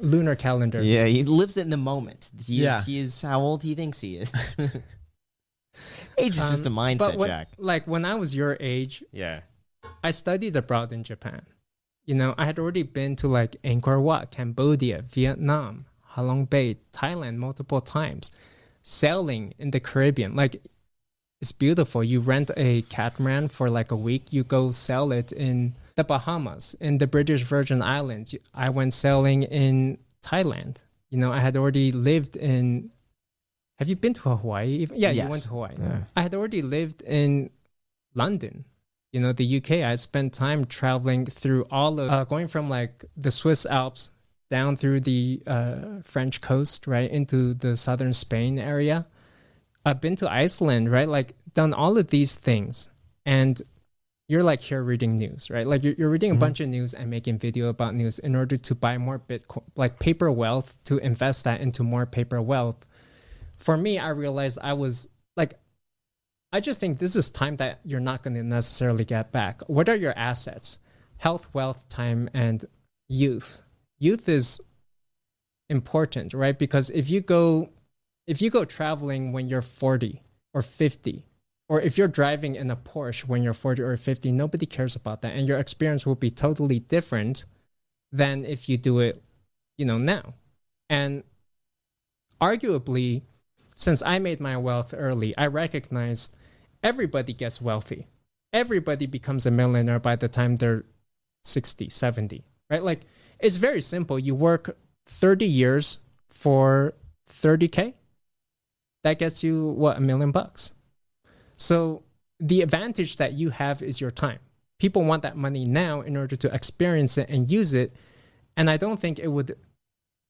lunar calendar. Yeah, he lives in the moment. He is, Yeah. he is how old he thinks he is. (laughs) Age is just a Um, mindset, when, Jack. like when I was your age, Yeah. I studied abroad in Japan. You know, I had already been to like Angkor Wat, Cambodia, Vietnam, Halong Bay, Thailand multiple times, sailing in the Caribbean. Like, it's beautiful. You rent a catamaran for like a week, you go sell it in the Bahamas, in the British Virgin Islands. I went sailing in Thailand. You know, I had already lived in. Have you been to Hawaii? Yeah, you went to Hawaii. Yeah. I had already lived in London, you know, the UK. I spent time traveling through all of, uh, going from like the Swiss Alps down through the uh, French coast, right, into the southern Spain area. I've been to Iceland, right, like done all of these things. And you're like here reading news, right? Like you're, you're reading a Mhm. bunch of news and making video about news in order to buy more Bitcoin, like paper wealth, to invest that into more paper wealth. For me, I realized I was like, I just think this is time that you're not going to necessarily get back. What are your assets? Health, wealth, time, and youth. Youth is important, right? Because if you go if you go traveling when you're 40 or 50 or if you're driving in a Porsche when you're 40 or 50, nobody cares about that and your experience will be totally different than if you do it, you know, now. And arguably since I made my wealth early, I recognized everybody gets wealthy. Everybody becomes a millionaire by the time they're 60, 70, right? Like it's very simple. You work 30 years for 30K. That gets you what, a million bucks. So the advantage that you have is your time. People want that money now in order to experience it and use it. And I don't think it would,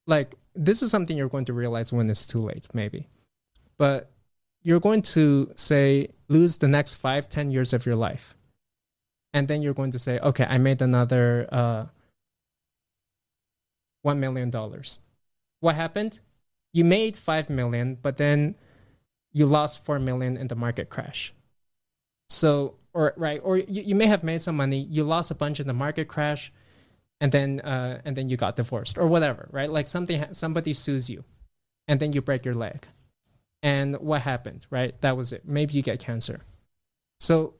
like, this is something you're going to realize when it's too late, maybe but you're going to say lose the next five ten years of your life and then you're going to say okay i made another uh, $1 million what happened you made 5 million but then you lost 4 million in the market crash. So or right or you, you may have made some money you lost a bunch in the market crash and then uh, and then you got divorced or whatever right? Like something somebody sues you and then you break your leg. And what happened right? That was it. Maybe you get cancer. So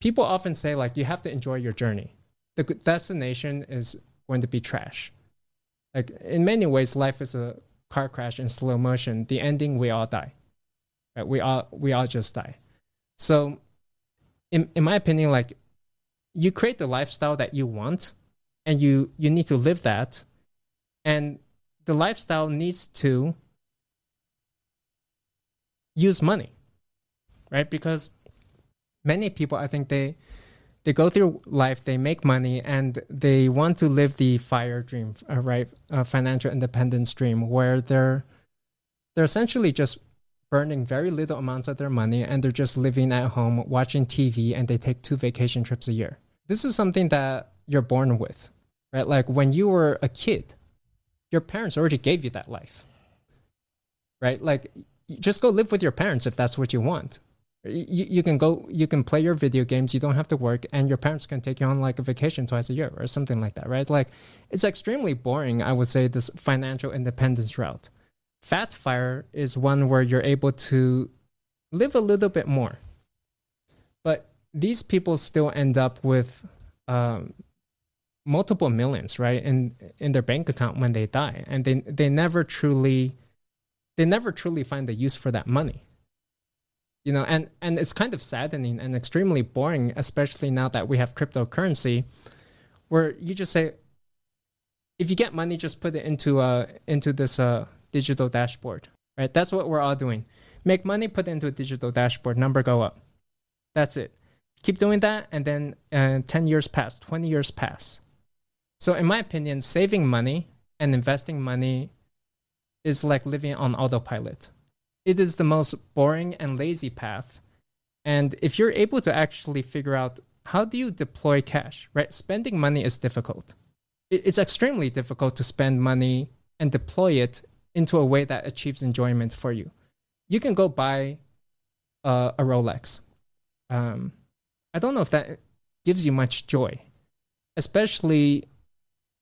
people often say like you have to enjoy your journey. The destination is going to be trash. Like in many ways life is a car crash in slow motion. The ending we all die right? We all we all just die. So in, in my opinion like you create the lifestyle that you want and you you need to live that. And the lifestyle needs to use money right? Because many people i think they they go through life they make money and they want to live the fire dream uh, right? Uh, financial independence dream where they're they're essentially just burning very little amounts of their money and they're just living at home watching tv and they take two vacation trips a year this is something that you're born with right like when you were a kid your parents already gave you that life right like just go live with your parents if that's what you want You, you can go, you can play your video games. You don't have to work, and your parents can take you on like a vacation twice a year or something like that, right? Like, it's extremely boring. I would say this financial independence route. Fat Fire is one where you're able to live a little bit more, but these people still end up with um, multiple millions, right, in in their bank account when they die, and they they never truly they never truly find the use for that money. You know and and it's kind of saddening and extremely boring especially now that we have cryptocurrency where you just say if you get money just put it into uh into this uh digital dashboard right? That's what we're all doing. Make money put into a digital dashboard. Number go up. That's it. Keep doing that and then uh, 10 years pass 20 years pass. So in my opinion saving money and investing money is like living on autopilot. It is the most boring and lazy path. And if you're able to actually figure out how do you deploy cash, right? Spending money is difficult. It's extremely difficult to spend money and deploy it into a way that achieves enjoyment for you. You can go buy uh, a Rolex. Um, I don't know if that gives you much joy, especially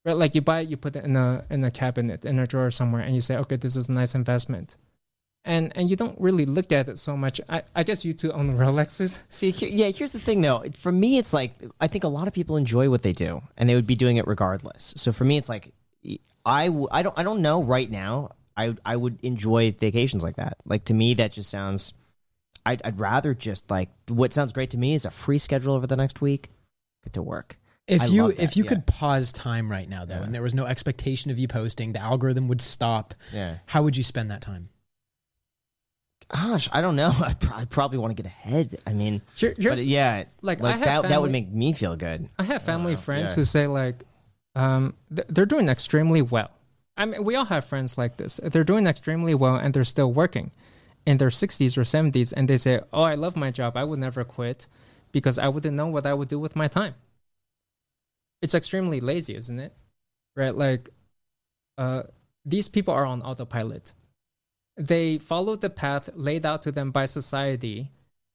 right, like you buy it, you put it in a in a cabinet in a drawer somewhere, and you say, okay, this is a nice investment and and you don't really look at it so much. I, I guess you two own (laughs) Rolexes. See, yeah, here's the thing though. For me, it's like I think a lot of people enjoy what they do, and they would be doing it regardless. So for me, it's like I, w- I don't I don't know right now. I I would enjoy vacations like that. Like to me, that just sounds. I'd, I'd rather just like what sounds great to me is a free schedule over the next week. Get to work. If I you love that, if you yeah. could pause time right now though, Yeah. and there was no expectation of you posting, the algorithm would stop. Yeah. How would you spend that time? Gosh, I don't know. (laughs) I pro- I'd probably want to get ahead. I mean, Here, but yeah, like, like I have that. That would make me feel good. I have family Wow, friends yeah. who say like, um, th- they're doing extremely well. I mean, we all have friends like this. They're doing extremely well and they're still working in their 60s or 70s, and they say, "Oh, I love my job. I would never quit because I wouldn't know what I would do with my time." It's extremely lazy, isn't it? Right? Like, uh, these people are on autopilot. They follow the path laid out to them by society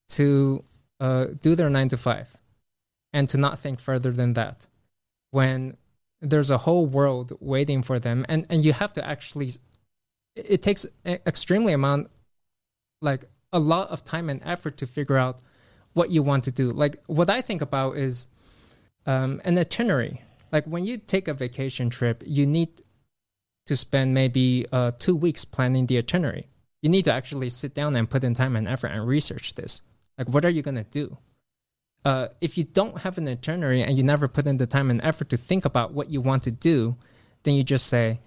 to uh, do their nine to five and to not think further than that when there's a whole world waiting for them and and you have to actually it takes extremely amount like a lot of time and effort to figure out what you want to do. Like what i think about is um, an itinerary. Like when you take a vacation trip you need to spend maybe uh, two weeks planning the itinerary. You need to actually sit down and put in time and effort and research this. Like what are you going to do uh, if you don't have an itinerary and you never put in the time and effort to think about what you want to do, then you just say,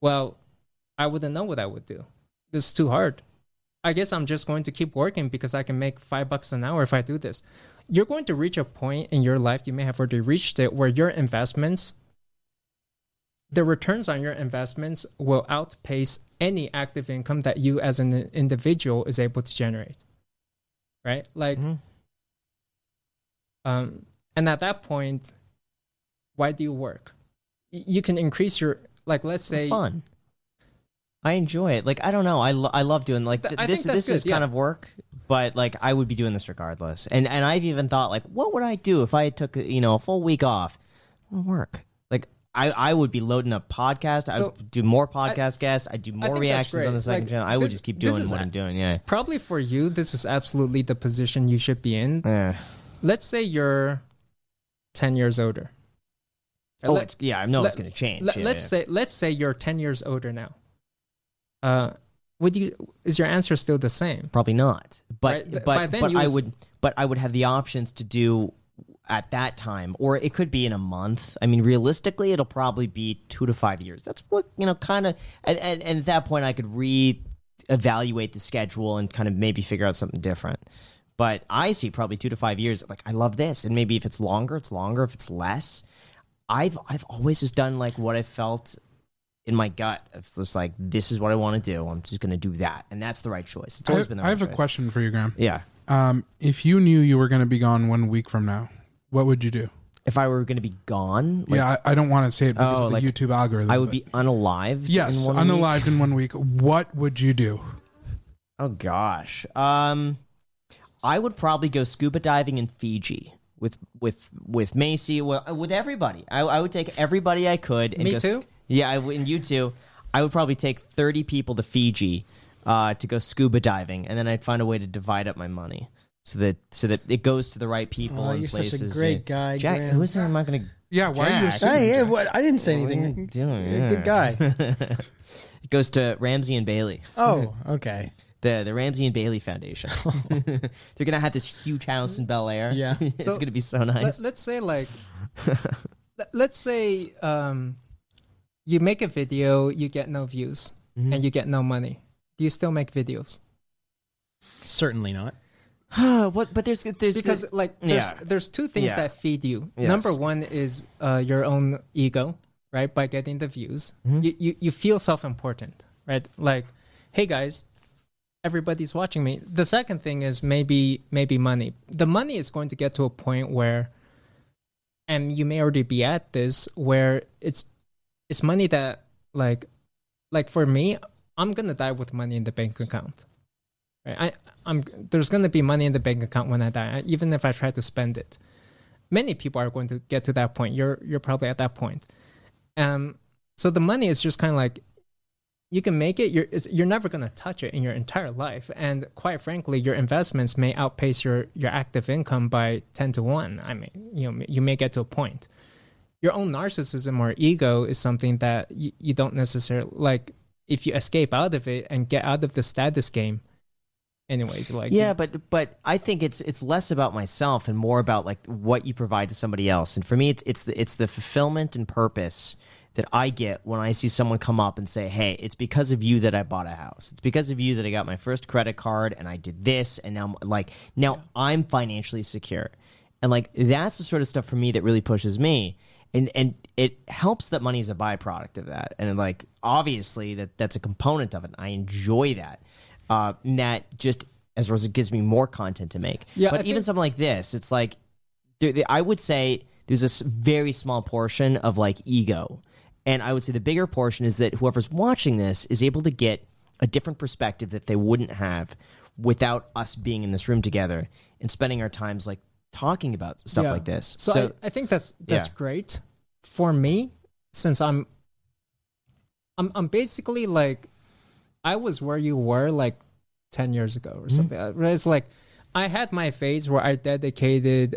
"Well, I wouldn't know what I would do. This is too hard. I guess I'm just going to keep working because I can make five bucks an hour if I do this." You're going to reach a point in your life, you may have already reached it, where your investments, the returns on your investments will outpace any active income that you as an individual is able to generate. Right? Like, Mhm. Um, and at that point, why do you work? Y- You can increase your like. Let's say fun. I enjoy it. Like I don't know. I, lo- I love doing like Th- th- I this. think that's This is good, kind yeah. of work, but like I would be doing this regardless. And and I've even thought like, what would I do if I took you know a full week off? Work. Like I I would be loading up podcast. I So, would do more podcast guests. I'd do more think that's reactions on great. the second Like, channel. I would this- just keep this doing is what a- I'm doing. Yeah. probably for you, this is absolutely the position you should be in. Yeah. Let's say you're ten years older. Oh, Let- yeah. I know let- it's going to change. Let, yeah, let's yeah. say let's say you're ten years older now. Uh, would you is your answer still the same? Probably not. But Right, but but I was- would but I would have the options to do at that time, or it could be in a month. I mean, realistically, it'll probably be two to five years. That's what you know, kind of. And, and and at that point, I could re-evaluate the schedule and kind of maybe figure out something different. But I see probably two to five years. Like I love this, and maybe if it's longer, it's longer. If it's less, I've I've always just done like what I felt in my gut. It's just like this is what I want to do. I'm just going to do that, and that's the right choice. It's I, always been the I right have a question for you, Graham. Yeah. Um, if you knew you were going to be gone one week from now, what would you do? If I were going to be gone, like, yeah, I, I don't want to say it because Oh, of the like, YouTube algorithm. I would be unalived. yes, in one week? in one week. What would you do? Oh gosh. Um, I would probably go scuba diving in Fiji with with with Macy, well, with everybody. I, I would take everybody I could. And Me go too? yeah, I would, and you too. I would probably take thirty people to Fiji uh, to go scuba diving, and then I'd find a way to divide up my money so that so that it goes to the right people Oh, and you're such a places. great guy, Jack. Graham. Who is that? I'm not gonna. Yeah, why are you Jack. assuming Hey, yeah, Jack? what? I didn't say What are you anything. doing? You're a good guy. (laughs) it goes to Ramsey and Bailey. Oh, okay. The the Ramsey and Bailey Foundation. (laughs) (laughs) They're gonna have this huge house in Bel Air. Yeah. (laughs) it's So, gonna be so nice. let's say like, let- let's say um, you make a video, you get no views, Mm-hmm. and you get no money. Do you still make videos? Certainly not. (sighs) what? But there's there's Because like, there's, Yeah. there's two things Yeah. that feed you. Yes. Number one is uh, your own ego, right? By getting the views, Mm-hmm. you, you you feel self-important, right? Like, hey guys, everybody's watching me. The second thing is maybe maybe money. The money is going to get to a point where, and you may already be at this where it's it's money that like like for me, I'm gonna die with money in the bank account. Right? I I'm there's gonna be money in the bank account when I die, even if I try to spend it. Many people are going to get to that point. You're you're probably at that point. Um, so the money is just kind of like you can make it. You're you're never gonna touch it in your entire life, and quite frankly, your investments may outpace your your active income by ten to one. I mean, you know, you may get to a point. Your own narcissism or ego is something that you, you don't necessarily like. If you escape out of it and get out of the status game, anyways, like yeah, but but I think it's it's less about myself and more about like what you provide to somebody else. And for me, it's it's the it's the fulfillment and purpose that I get when I see someone come up and say, "Hey, it's because of you that I bought a house. It's because of you that I got my first credit card and I did this, and now I'm- like now I'm financially secure." And like that's the sort of stuff for me that really pushes me. And and it helps that money is a byproduct of that. And like obviously that that's a component of it. I enjoy that. Uh, and that just as well as it gives me more content to make. Yeah, but I even think- something like this, it's like I would say there's a very small portion of like ego, and I would say the bigger portion is that whoever's watching this is able to get a different perspective that they wouldn't have without us being in this room together and spending our times like talking about stuff Yeah. like this. So, So, I, I think that's that's Yeah. great for me, since I'm I'm I'm basically like I was where you were like ten years ago Mm-hmm. or something. Uh, It's like I had my phase where I dedicated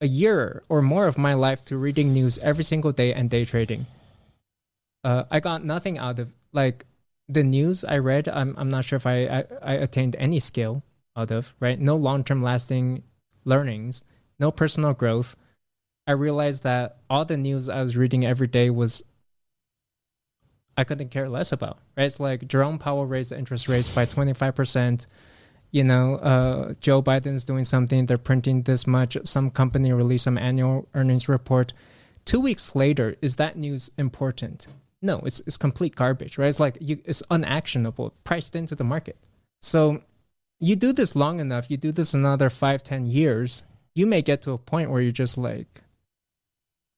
a year or more of my life to reading news every single day and day trading. Uh, I got nothing out of like the news I read. I'm I'm not sure if I I, I attained any skill out of right. No long term lasting learnings. No personal growth. I realized that all the news I was reading every day was I couldn't care less about. Right? It's like Jerome Powell raised the interest rates by twenty five percent. You know, uh, Joe Biden's doing something. They're printing this much. Some company released some annual earnings report. Two weeks later, is that news important? No, it's it's complete garbage, right? It's like you, it's unactionable, priced into the market. So you do this long enough, you do this another five, ten years, you may get to a point where you're just like,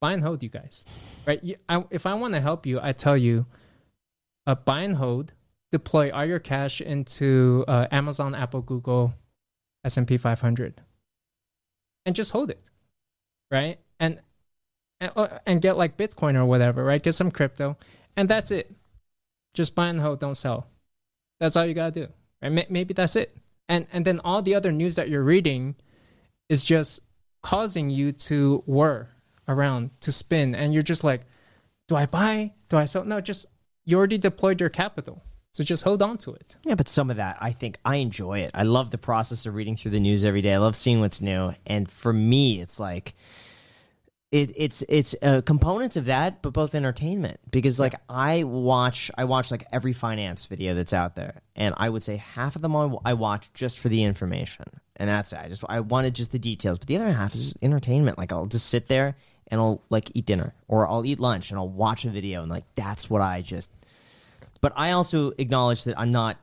buy and hold, you guys, right? You, I, if I want to help you, I tell you, uh, buy and hold, deploy all your cash into uh, Amazon, Apple, Google, S and P 500, and just hold it, right? And and, uh, and get like Bitcoin or whatever, right? Get some crypto, and that's it. Just buy and hold, don't sell. That's all you gotta do, right? Maybe that's it. And and then all the other news that you're reading is just causing you to whir around, to spin, and you're just like, do I buy? Do I sell? No, just you already deployed your capital, so just hold on to it. Yeah, but some of that, I think I enjoy it. I love the process of reading through the news every day. I love seeing what's new, and for me, it's like it, it's it's uh, components of that, but both entertainment. Because like I watch, I watch like every finance video that's out there, and I would say half of them I, I watch just for the information, and that's it. I just I wanted just the details, but the other half is just entertainment. Like I'll just sit there and I'll like eat dinner, or I'll eat lunch, and I'll watch a video, and like that's what I just but I also acknowledge that I'm not.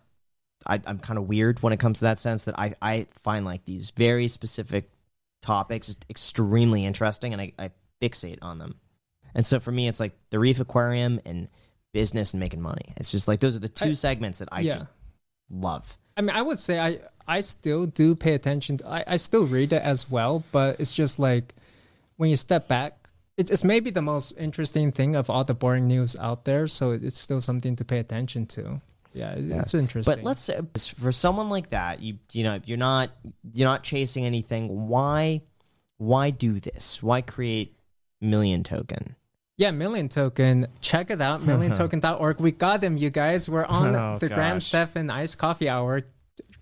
I, I'm kind of weird when it comes to that sense that I, I find like these very specific topics extremely interesting and I, I fixate on them. And so for me, it's like the Reef Aquarium and business and making money. It's just like those are the two I- segments that I yeah. just love. I mean, I would say I I still do pay attention. To, I I still read it as well, but it's just like when you step back, it's it's maybe the most interesting thing of all the boring news out there. So it's still something to pay attention to. Yeah, it- it's interesting. But let's say for someone like that, you you know, you're not you're not chasing anything. Why why do this? Why create Million Token? Yeah, Million Token. Check it out, (laughs) milliontoken.org. We got them, you guys. We're on Oh, the Graham gosh. Stephan Iced Coffee Hour.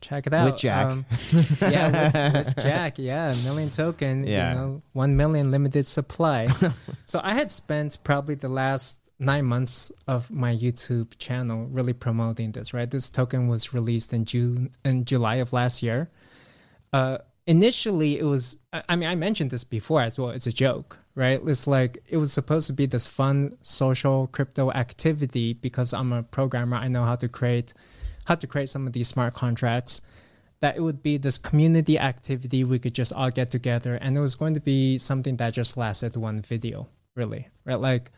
Check it out. With Jack. Um, (laughs) yeah, with, with Jack. Yeah, Million Token. Yeah. You know, 1 million limited supply. (laughs) so I had spent probably the last nine months of my YouTube channel really promoting this, right? This token was released in June, in July of last year. Uh, initially, it was, I mean, I mentioned this before as well. It's a joke, right? It's like, it was supposed to be this fun social crypto activity because I'm a programmer. I know how to create, how to create some of these smart contracts. That it would be this community activity we could just all get together, and it was going to be something that just lasted one video, really, right? Like,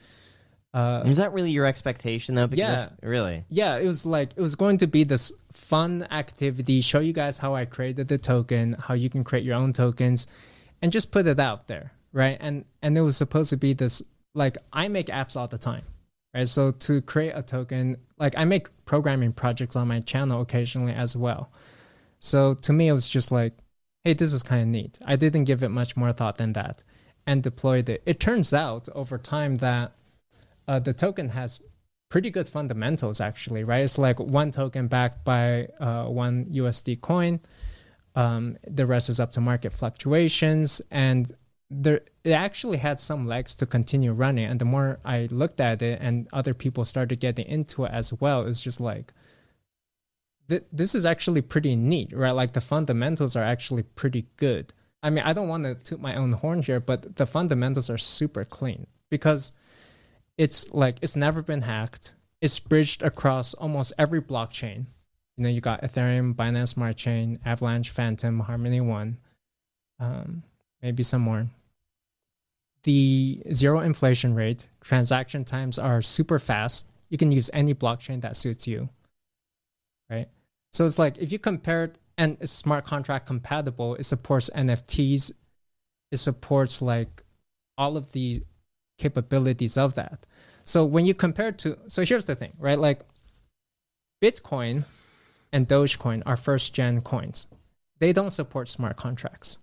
uh, Is that really your expectation though? Because Yeah. if- really. yeah, it was like it was going to be this fun activity, show you guys how I created the token, how you can create your own tokens, and just put it out there, right? And and it was supposed to be this like I make apps all the time, right? So to create a token, like I make programming projects on my channel occasionally as well. So to me, it was just like, hey, this is kind of neat. I didn't give it much more thought than that, and deployed it. It turns out over time that uh, the token has pretty good fundamentals actually right? It's like one token backed by uh, one usd coin. Um, the rest is up to market fluctuations. And there it actually had some legs to continue running. And the more i looked at it and other people started getting into it as well it's just like th- this is actually pretty neat right? Like the fundamentals are actually pretty good. I mean i don't want to toot my own horn here but the fundamentals are super clean. Because it's like it's never been hacked. It's bridged across almost every blockchain. You know, you got Ethereum, Binance Smart Chain, Avalanche, Fantom, Harmony One, um, maybe some more. The zero inflation rate, transaction times are super fast. You can use any blockchain that suits you, right? So it's like if you compare it, and it's smart contract compatible. It supports NFTs. It supports like all of the capabilities of that. So when you compare to, so here's the thing, right? Like Bitcoin and Dogecoin are first gen coins. They don't support smart contracts,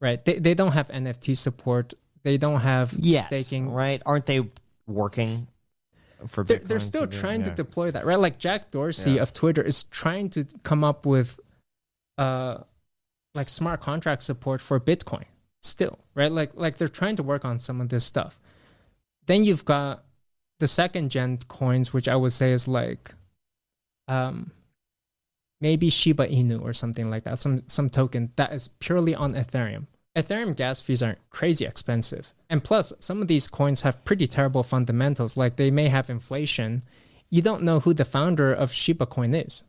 right? They, they don't have NFT support. They don't have Yet, staking. right? Aren't they working for They're, Bitcoin they're still to do- trying to deploy that, right? Like Jack Dorsey Yeah. of Twitter is trying to come up with, uh, like smart contract support for Bitcoin still, right? Like like they're trying to work on some of this stuff. Then you've got the second gen coins, which I would say is like, um, maybe Shiba Inu or something like that, some some token that is purely on Ethereum. Ethereum gas fees aren't crazy expensive, and plus some of these coins have pretty terrible fundamentals. Like they may have inflation. You don't know who the founder of Shiba Coin is.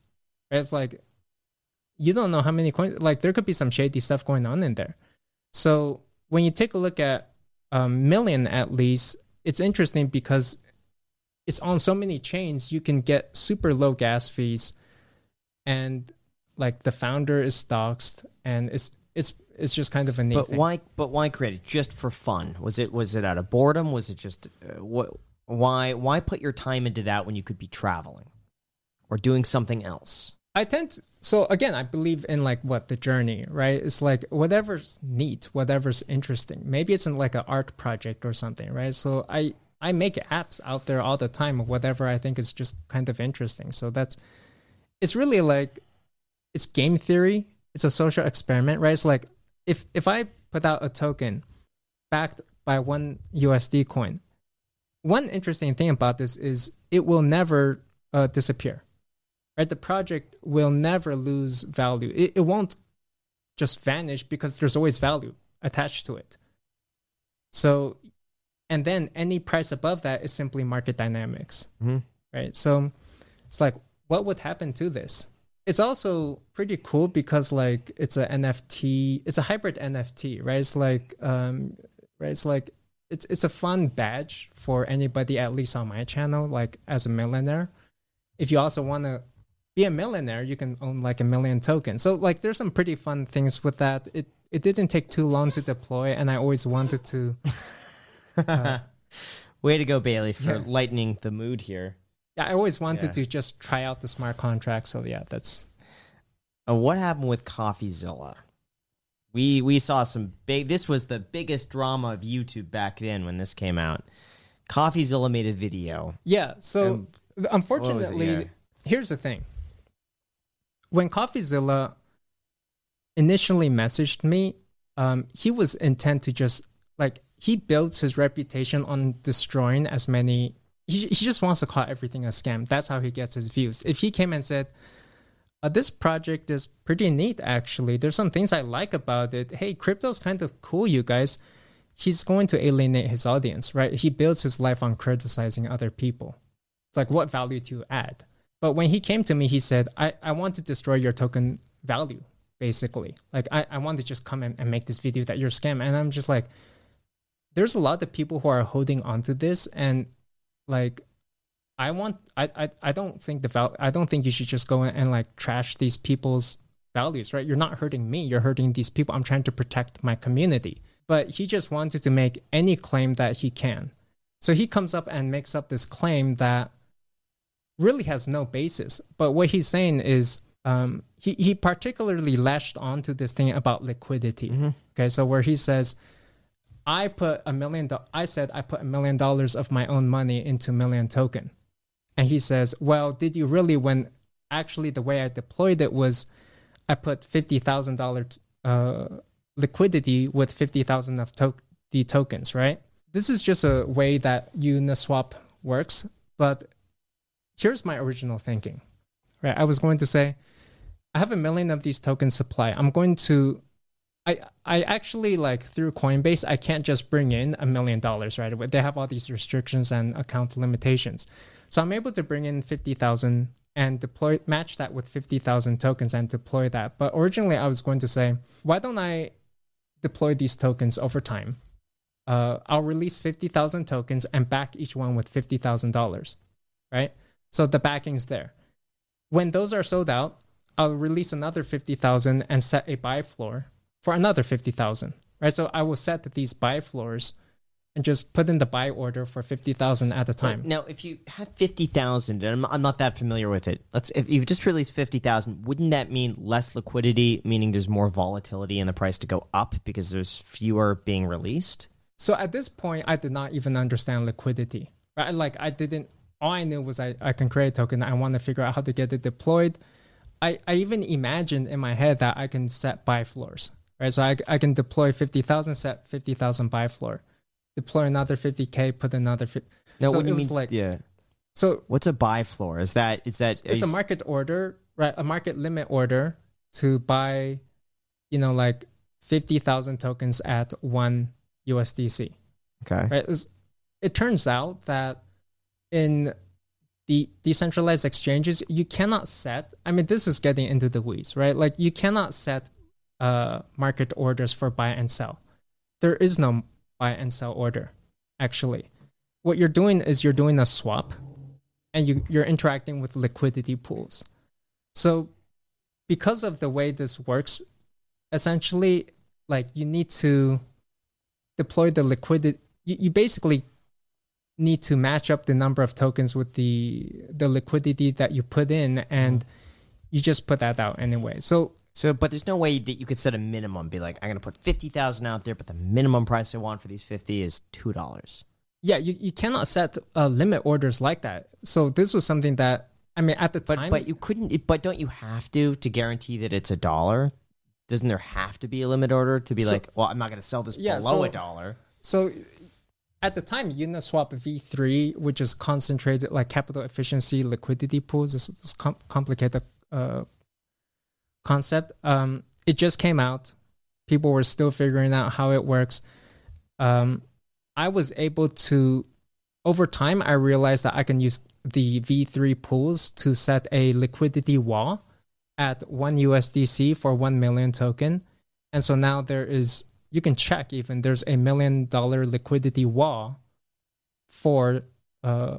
Right? It's like you don't know how many coins. Like there could be some shady stuff going on in there. So when you take a look at a Million, at least, it's interesting because it's on so many chains. You can get super low gas fees, and like the founder is doxxed, and it's it's it's just kind of a neat But thing. why? But why create it just for fun? Was it? Was it out of boredom? Was it just uh, what? Why? Why put your time into that when you could be traveling or doing something else? I tend to, so again, I believe in like what the journey, right? It's like whatever's neat, whatever's interesting. Maybe it's in like an art project or something, right? So I I make apps out there all the time whatever I think is just kind of interesting. So that's it's really like it's game theory. It's a social experiment, right? It's like if if I put out a token backed by one USD coin, one interesting thing about this is it will never uh, disappear right? The project will never lose value. It, it won't just vanish because there's always value attached to it. So and then any price above that is simply market dynamics Mhm. right? So it's like what would happen to this? It's also pretty cool because like it's a nft it's a hybrid nft right? It's like um right? It's like it's it's a fun badge for anybody at least on my channel like as a millionaire. If you also want to be a millionaire, you can own like a million tokens. So like there's some pretty fun things with that. It it didn't take too long to deploy, and I always wanted to. (laughs) Uh, Way to go, Bailey, for Yeah. lightening the mood here. yeah, I always wanted Yeah. to just try out the smart contract. So yeah, that's Uh, what happened with CoffeeZilla? We we saw some big. This was the biggest drama of YouTube back then when this came out. CoffeeZilla made a video. yeah. So Um, unfortunately, here's the thing. When CoffeeZilla initially messaged me, um, he was intent to just like he built his reputation on destroying as many. He, he just wants to call everything a scam. That's how he gets his views. If he came and said, uh, "This project is pretty neat, actually. There's some things I like about it. Hey, crypto's kind of cool, you guys." He's going to alienate his audience, right? He builds his life on criticizing other people. It's like, what value you add? But when he came to me, he said, I, I want to destroy your token value, basically. Like, I, I want to just come in and make this video that you're a scam. And I'm just like, there's a lot of people who are holding onto this. And like, I want, I, I, I don't think the val, I don't think you should just go in and like trash these people's values, right? You're not hurting me, you're hurting these people. I'm trying to protect my community. But he just wanted to make any claim that he can. So he comes up and makes up this claim that really has no basis. But what he's saying is um, he, he particularly latched onto this thing about liquidity. Okay, so where he says, I put a million, do- I said I put a million dollars of my own money into Million Token. And he says, Well, did you really? When actually the way I deployed it was I put $50,000 uh, liquidity with 50,000 of to- the tokens, right? This is just a way that Uniswap works, but here's my original thinking. Right? I was going to say I have a million of these tokens supply. I'm going to I I actually like through Coinbase, I can't just bring in a million dollars right away. They have all these restrictions and account limitations. So I'm able to bring in 50,000 and deploy match that with 50,000 tokens and deploy that. But originally I was going to say, why don't I deploy these tokens over time? Uh, I'll release 50,000 tokens and back each one with $50,000, right? So the backing's there. When those are sold out, I'll release another 50,000 and set a buy floor for another 50,000, right? So I will set these buy floors and just put in the buy order for 50,000 at a time. Now, if you have fifty thousand, and I'm, I'm not that familiar with it, let's if you've just released fifty thousand, wouldn't that mean less liquidity, meaning there's more volatility in the price to go up because there's fewer being released? So at this point, I did not even understand liquidity, right? Like I didn't, all I knew was I, I can create a token. I want to figure out how to get it deployed. I, I even imagined in my head that I can set buy floors, right? So I, I can deploy 50,000, set 50,000 buy floor, deploy another 50K, put another 50. Now, so what do it you was mean? like, yeah, so what's a buy floor? Is that is that it's a market order, right? A market limit order to buy, you know, like 50,000 tokens at one USDC. okay? right? It's- It turns out that in the decentralized exchanges, you cannot set. I mean, this is getting into the weeds, right? Like you cannot set uh, market orders for buy and sell. There is no buy and sell order. Actually, what you're doing is you're doing a swap, and you you're interacting with liquidity pools. So, because of the way this works, essentially, like you need to deploy the liquidity you, you basically need to match up the number of tokens with the the liquidity that you put in and you just put that out anyway so So, but there's no way that you could set a minimum. Be like, I'm going to put fifty thousand out there, but the minimum price I want for these fifty is two dollars. yeah you, you cannot set uh, limit orders like that so this was something that i mean at the But time but you couldn't. But don't you have to to guarantee that it's a dollar? Doesn't there have to be a limit order to be So- like, well, I'm not going to sell this Yeah, below so- a dollar? So at the time, Uniswap V3, which is concentrated like capital efficiency liquidity pools, this, this com- complicated uh, concept. Um, it just came out. People were still figuring out how it works. Um, I was able to, over time, I realized that I can use the V3 pools to set a liquidity wall at one USDC for one million token. And so now there is, you can check even, there's a million dollar liquidity wall for uh,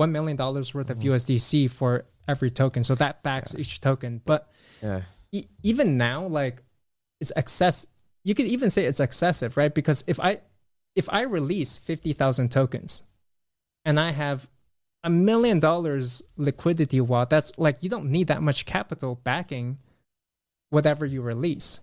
$1 million worth of USDC for every token. So that backs each token. But Yeah. e- even now, like it's excess. You could even say it's excessive, right? Because if I if I release fifty thousand tokens, and I have a million dollars liquidity wall, that's like you don't need that much capital backing whatever you release,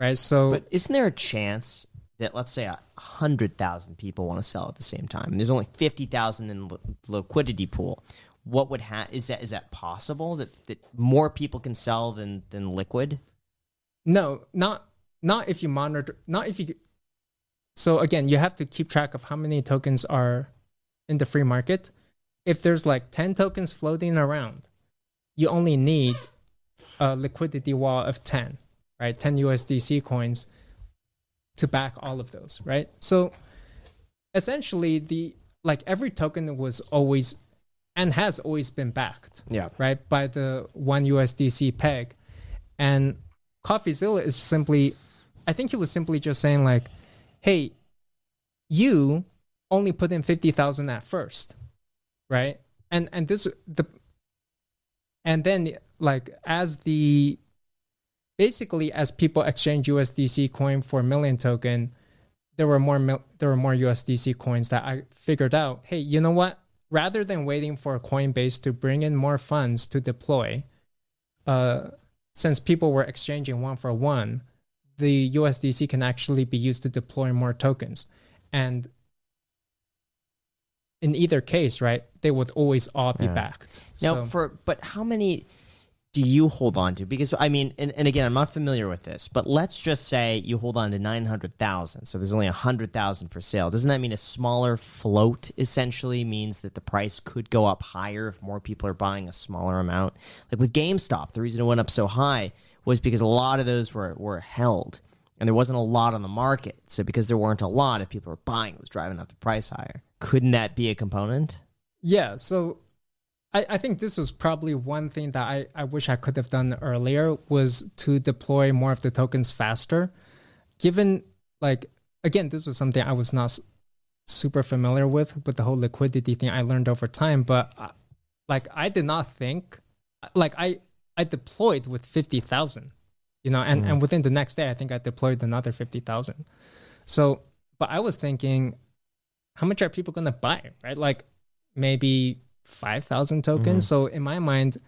right? So But isn't there a chance that let's say a hundred thousand people want to sell at the same time, and there's only fifty thousand in li- liquidity pool? What would ha- is that is that possible that, that more people can sell than than liquid? No, not not if you monitor, not if you. So again, you have to keep track of how many tokens are in the free market. If there's like ten tokens floating around, you only need a liquidity wall of ten, right? Ten USDC coins to back all of those, right? So essentially, the like every token was always and has always been backed Yeah. right by the one USDC peg, and CoffeeZilla is simply, I think he was simply just saying like, hey, you only put in fifty thousand at first, right? And and this the, and then like as the, basically as people exchange USDC coin for million token, there were more mil- there were more USDC coins that I figured out. Hey, you know what? Rather than waiting for Coinbase to bring in more funds to deploy, uh, since people were exchanging one for one, the USDC can actually be used to deploy more tokens, and in either case, right, they would always all be Yeah. backed. Now, So- for but how many do you hold on to? Because I mean, and, and again, I'm not familiar with this, but let's just say you hold on to nine hundred thousand. So there's only hundred thousand for sale. Doesn't that mean a smaller float essentially means that the price could go up higher if more people are buying a smaller amount? Like with GameStop, the reason it went up so high was because a lot of those were were held. And there wasn't a lot on the market. So because there weren't a lot, if people were buying, it was driving up the price higher. Couldn't that be a component? Yeah, so I, I think this was probably one thing that I, I wish I could have done earlier was to deploy more of the tokens faster. Given like again, this was something I was not super familiar with with the whole liquidity thing. I learned over time, but uh, like I did not think like I I deployed with fifty thousand, you know, and and within the next day I think I deployed another fifty thousand. So, but I was thinking, how much are people gonna buy, right? Like maybe 5,000 tokens. So in my mind,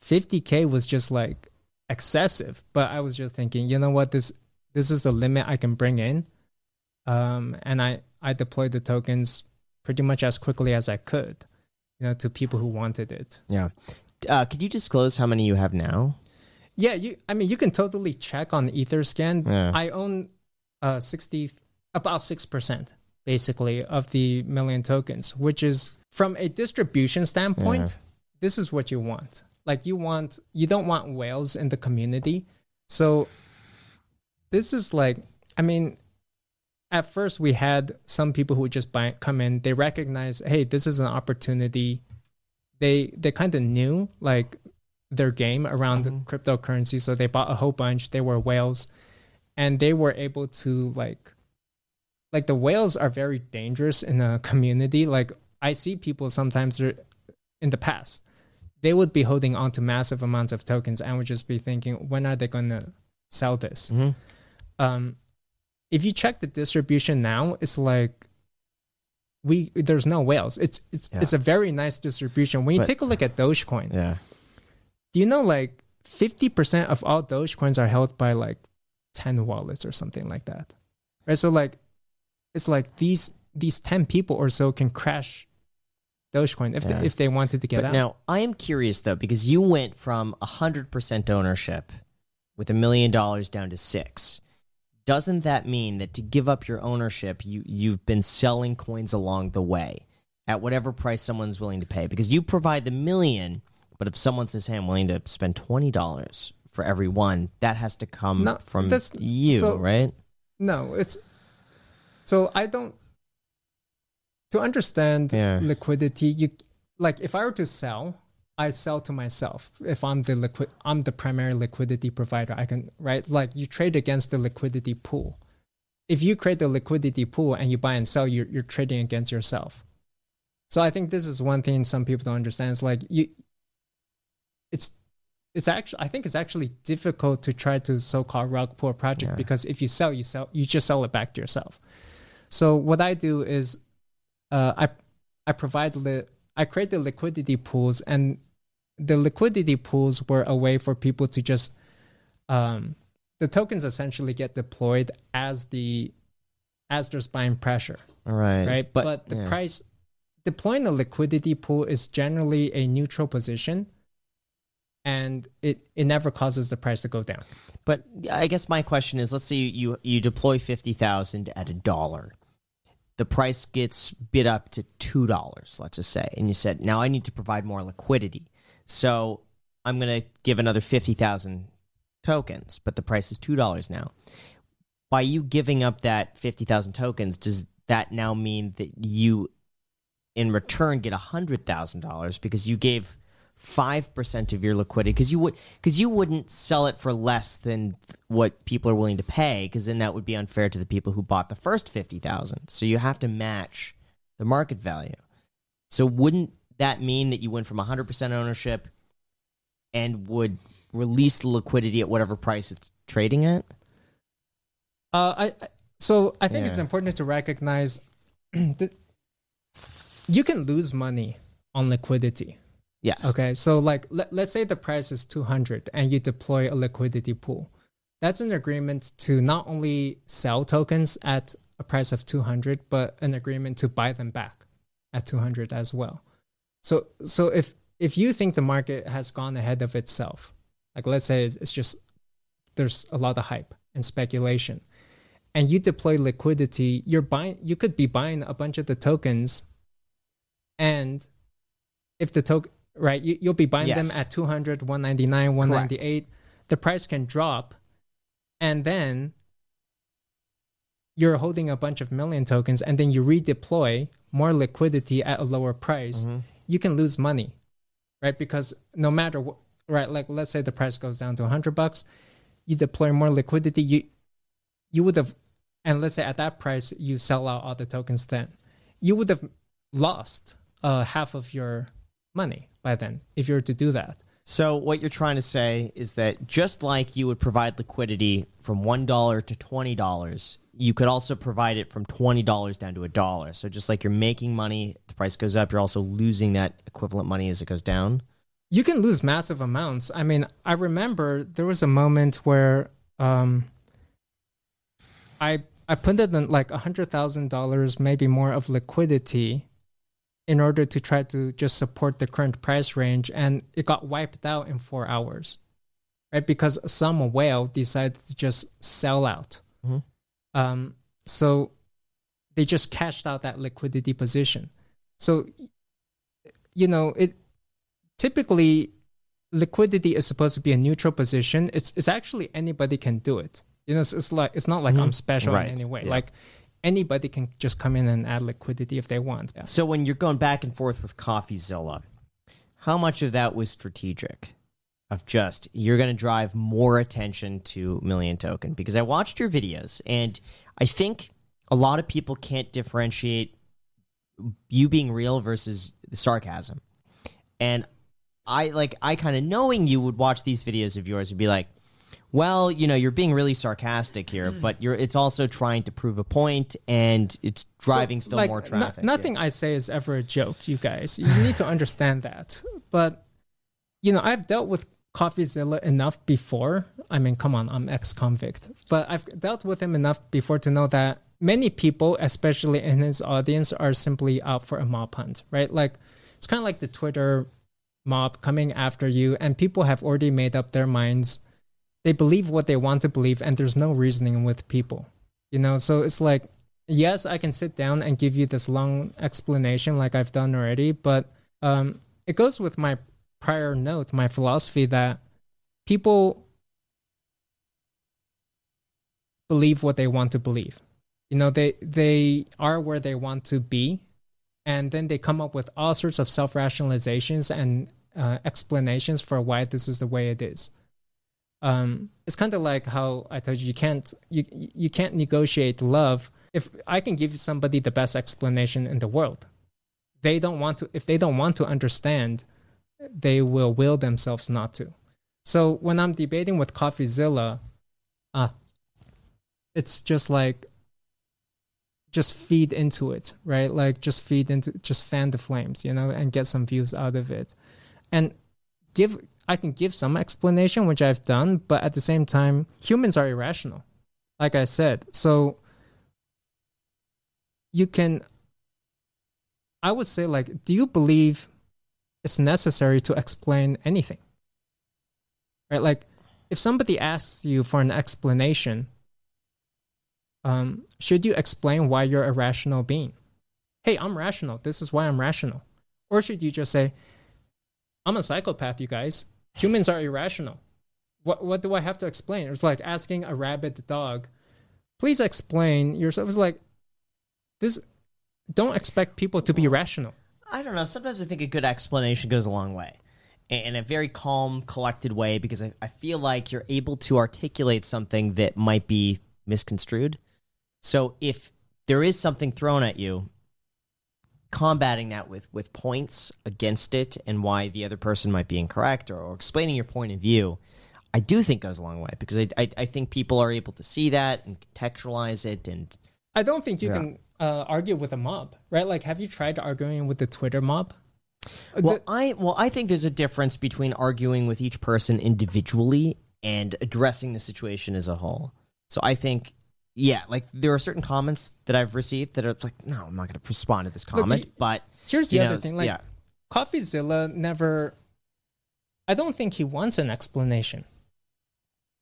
50k was just like excessive, but I was just thinking, you know what, this this is the limit I can bring in. Um, and I I deployed the tokens pretty much as quickly as I could, you know, to people who wanted it. Yeah. Uh, could you disclose how many you have now? Yeah, you I mean you can totally check on Etherscan. Yeah. I own uh 60 about 6% basically of the million tokens, which is from a distribution standpoint, this is what you want. Like you want you don't want whales in the community. So this is like I mean at first we had some people who would just buy come in, they recognize, hey, this is an opportunity. They they kind of knew like their game around the mm-hmm. cryptocurrency, so they bought a whole bunch. They were whales, and they were able to like, like the whales are very dangerous in a community. Like I see people sometimes in the past, they would be holding on to massive amounts of tokens and would just be thinking, when are they going to sell this? Mhm. Um, if you check the distribution now, it's like we there's no whales. It's it's Yeah. it's a very nice distribution. When you But- take a look at Dogecoin, Yeah. do you know like 50% of all Dogecoins are held by like 10 wallets or something like that? Right? So like it's like these these 10 people or so can crash Dogecoin if Yeah. they, if they wanted to get But out. now I am curious though because you went from hundred percent ownership with a million dollars down to six. Doesn't that mean that to give up your ownership, you you've been selling coins along the way at whatever price someone's willing to pay? Because you provide the million, but if someone says, "Hey, I'm willing to spend twenty dollars for every one," that has to come No, from you, so- right? No, it's so I don't to understand Yeah. liquidity. You like if I were to sell, I sell to myself. If I'm the liquid, I'm the primary liquidity provider. I can right like you trade against the liquidity pool. If you create the liquidity pool and you buy and sell, you're you're trading against yourself. So I think this is one thing some people don't understand. It's like you it's it's actually I think it's actually difficult to try to so-called rug pull a project Yeah. because if you sell, you sell, you just sell it back to yourself. So what I do is, uh, I I provide li- I create the liquidity pools, and the liquidity pools were a way for people to just, um, the tokens essentially get deployed as the as there's buying pressure All right. right? But, the yeah. price deploying a liquidity pool is generally a neutral position, and it it never causes the price to go down. But I guess my question is, let's say you you, you deploy fifty thousand at a dollar. The price gets bid up to two dollars, let's just say, and you said, now I need to provide more liquidity, so I'm going to give another fifty thousand tokens, but the price is two dollars now. By you giving up that fifty thousand tokens, does that now mean that you, in return, get hundred thousand dollars? Because you gave five percent of your liquidity because you would because you wouldn't sell it for less than what people are willing to pay because then that would be unfair to the people who bought the first fifty thousand. So you have to match the market value. So wouldn't that mean that you went from hundred percent ownership and would release the liquidity at whatever price it's trading at? Uh, I I- so I think it's important to recognize (clears throat) that you can lose money on liquidity. Yes. Okay, so like let, let's say the price is 200 and you deploy a liquidity pool. That's an agreement to not only sell tokens at a price of 200 but an agreement to buy them back at 200 as well. So so if if you think the market has gone ahead of itself, like let's say it's, it's just there's a lot of hype and speculation and you deploy liquidity, you're buying you could be buying a bunch of the tokens and if the token right? You, you'll be buying them at 200 199 198 the price can drop and then you're holding a bunch of million tokens and then you redeploy more liquidity at a lower price. Mhm. you can lose money right? Because no matter what right like let's say the price goes down to 100 bucks you deploy more liquidity you you would have and let's say at that price you sell out all the tokens then. You would have lost uh, half of your money by then if you were to do that So what you're trying to say is that just like you would provide liquidity from one dollar to twenty dollars, you could also provide it from twenty dollars down to a dollar. So just like you're making money, the price goes up, you're also losing that equivalent money as it goes down. you can lose massive amounts. I mean, I remember there was a moment where um, I I put in like a hundred thousand dollars, maybe more of liquidity, in order to try to just support the current price range, and it got wiped out in four hours, right? Because some whale decided to just sell out. Mhm. Um, so they just cashed out that liquidity position. So you know it typically liquidity is supposed to be a neutral position it's it's actually anybody can do it you know it's, it's like it's not like i'm Mhm. special Right. in any way Yeah. like anybody can just come in and add liquidity if they want yeah. So when you're going back and forth with CoffeeZilla, how much of that was strategic? Of just you're going to drive more attention to Million Token because I watched your videos and I think a lot of people can't differentiate you being real versus the sarcasm. And I like I kind of knowing you would watch these videos of yours and be like, well, you know, you're being really sarcastic here, mm. but you're it's also trying to prove a point and it's driving So, still like, more traffic. nothing i say is ever a joke you guys. You need to understand that. But you know i've dealt with coffeezilla enough before. I mean come on i'm ex-convict. But i've dealt with him enough before to know that many people especially in his audience are simply out for a mob hunt right? Like it's kind of like the twitter mob coming after you and people have already made up their minds they believe what they want to believe and there's no reasoning with people you know? So it's like yes i can sit down and give you this long explanation like i've done already but um, it goes with my prior note my philosophy that people believe what they want to believe. You know they they are where they want to be and then they come up with all sorts of self-rationalizations and uh, explanations for why this is the way it is um, it's kind of like how I told you you can't you you can't negotiate love if I can give somebody the best explanation in the world. They don't want to if they don't want to understand, they will will themselves not to. So when I'm debating with CoffeeZilla, uh, it's just like just feed into it, right? Like just feed into just fan the flames, you know, and get some views out of it. And give I can give some explanation, which I've done, but at the same time, humans are irrational. Like I said. So you can I would say like, do you believe it's necessary to explain anything? Right? Like if somebody asks you for an explanation, um, should you explain why you're a rational being? Hey, I'm rational. This is why I'm rational. Or should you just say, I'm a psychopath, you guys. Humans are irrational. What what do I have to explain? It's like asking a rabid dog, please explain yourself. It's like this don't expect people to be rational. I don't know. Sometimes I think a good explanation goes a long way. In a very calm, collected way, because I, I feel like you're able to articulate something that might be misconstrued. So if there is something thrown at you, combating that with with points against it and why the other person might be incorrect or, or explaining your point of view, I do think goes a long way because I, I, I think people are able to see that and contextualize it and I don't think you Yeah. can uh, argue with a mob, right? Like, have you tried arguing with the Twitter mob? Uh, Well, The- I well, I think there's a difference between arguing with each person individually and addressing the situation as a whole. So I think, yeah, like there are certain comments that I've received that are like, no, I'm not going to respond to this comment. you- but Here's the you other thing, like yeah, CoffeeZilla never. I don't think he wants an explanation,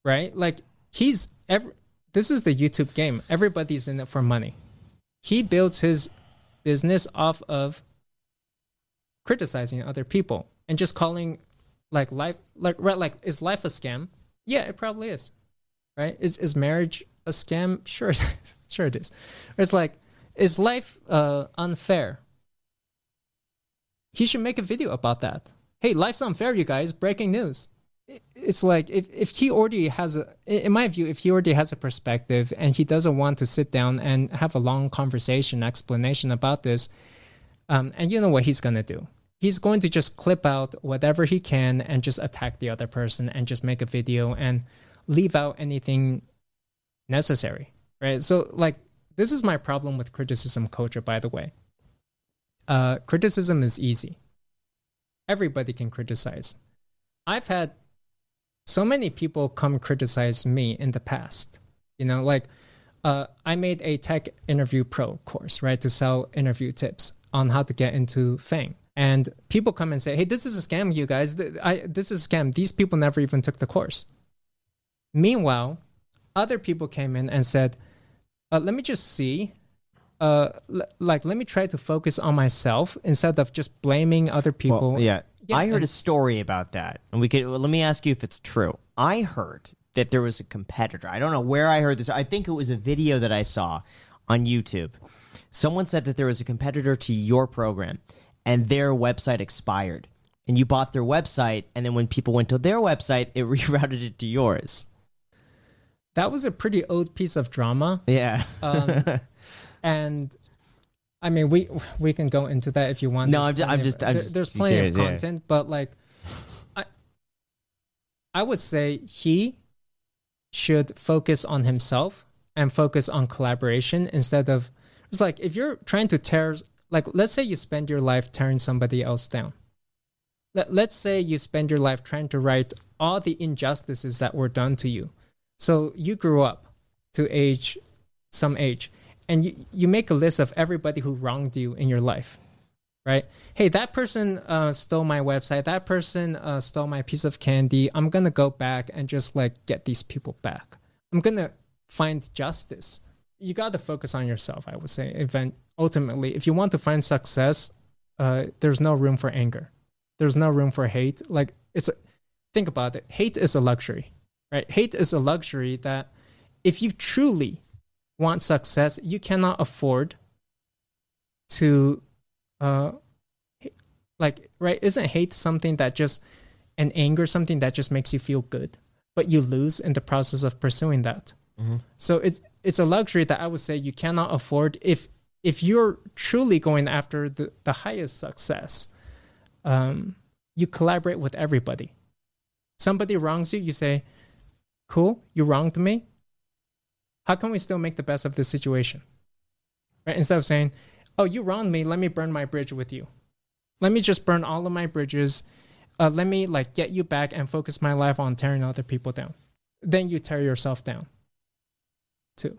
right? Like he's every. This is the YouTube game. Everybody's in it for money. He builds his business off of criticizing other people and just calling like life like right like is life a scam? Yeah, it probably is. Right? Is is marriage a scam? Sure, (laughs) sure it is. It's like is life uh, unfair? he should make a video about that. Hey, life's unfair, you guys. Breaking news. It's like if, if he already has a, in my view, if he already has a perspective and he doesn't want to sit down and have a long conversation, explanation about this, um, and you know what he's gonna do? He's going to just clip out whatever he can and just attack the other person and just make a video and leave out anything necessary, right? So, like, this is my problem with criticism culture, by the way uh, criticism is easy. Everybody can criticize. I've had so many people come criticize me in the past. You know, like uh, I made a tech interview pro course, right, to sell interview tips on how to get into FAANG. And people come and say, "Hey, this is a scam, you guys. I, this is a scam. These people never even took the course." Meanwhile, other people came in and said, uh, "Let me just see uh l- like let me try to focus on myself instead of just blaming other people Well, yeah. Yeah, I heard a story about that, and we could. Well, let me ask you if it's true. I heard that there was a competitor. I don't know where I heard this. I think it was a video that I saw on YouTube. Someone said that there was a competitor to your program, and their website expired, and you bought their website, and then when people went to their website, it (laughs) rerouted it to yours. That was a pretty old piece of drama Yeah. um (laughs) and i mean we we can go into that if you want No, There's I'm I'm of- just- I'm there- just there's plenty of curious, yeah. content but like i i would say he should focus on himself and focus on collaboration instead of it's like if you're trying to tear like let's say you spend your life tearing somebody else down Let, let's say you spend your life trying to right all the injustices that were done to you so you grew up to age some age and you, you make a list of everybody who wronged you in your life right? Hey that person uh, stole my website. That person uh, stole my piece of candy. I'm gonna go back and just like get these people back. I'm gonna find justice. You got to focus on yourself i would say event ultimately. If you want to find success uh, there's no room for anger. There's no room for hate. Like it's a, think about it. Hate is a luxury right? Hate is a luxury that if you truly want success you cannot afford to uh like right? Isn't hate something that just and anger something that just makes you feel good but you lose in the process of pursuing that? So it's it's a luxury that i would say you cannot afford if if you're truly going after the, the highest success um you collaborate with everybody. Somebody wrongs you, you say, "Cool, you wronged me. How can we still make the best of this situation?" Right? Instead of saying, "Oh, you wronged me. Let me burn my bridge with you. Let me just burn all of my bridges. Uh, let me like get you back and focus my life on tearing other people down. Then you tear yourself down, too."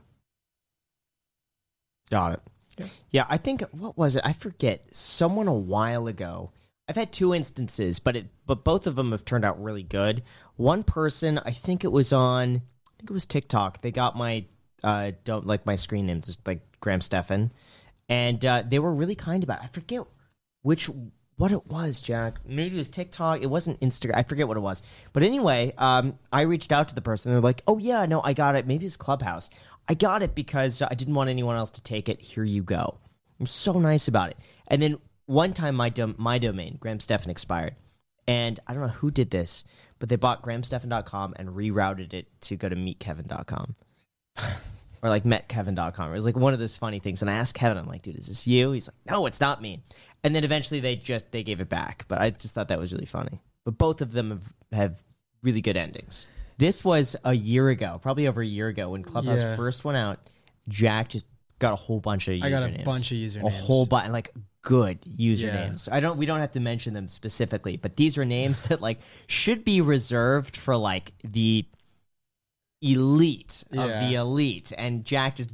Got it. Yeah. Yeah. I think what was it? I forget. Someone a while ago. I've had two instances, but it but both of them have turned out really good. One person, I think it was on, I think it was TikTok. They got my uh don't like my screen name, just like Graham Stephan, and uh, they were really kind about. It. I forget which what it was, Jack. Maybe it was TikTok. It wasn't Instagram. I forget what it was. But anyway, um, I reached out to the person. They're like, "Oh yeah, no, I got it. Maybe it's Clubhouse. I got it because I didn't want anyone else to take it. Here you go." I'm so nice about it. And then one time, my dom- my domain, Graham Stephan, expired, and I don't know who did this, but they bought grahamstephan.com and rerouted it to go to meetkevin.com. (laughs) or like metkevin.com. It was like one of those funny things. And I asked Kevin, I'm like, dude, is this you? He's like, no, it's not me. And then eventually they just they gave it back. But I just thought that was really funny. But both of them have, have really good endings. This was a year ago, probably over a year ago when Clubhouse Yeah. first went out. Jack just got a whole bunch of usernames. I got a bunch of usernames. A whole bunch, like good usernames. I don't. We don't have to mention them specifically, but these are names that like should be reserved for like the elite of Yeah. the elite. And Jack just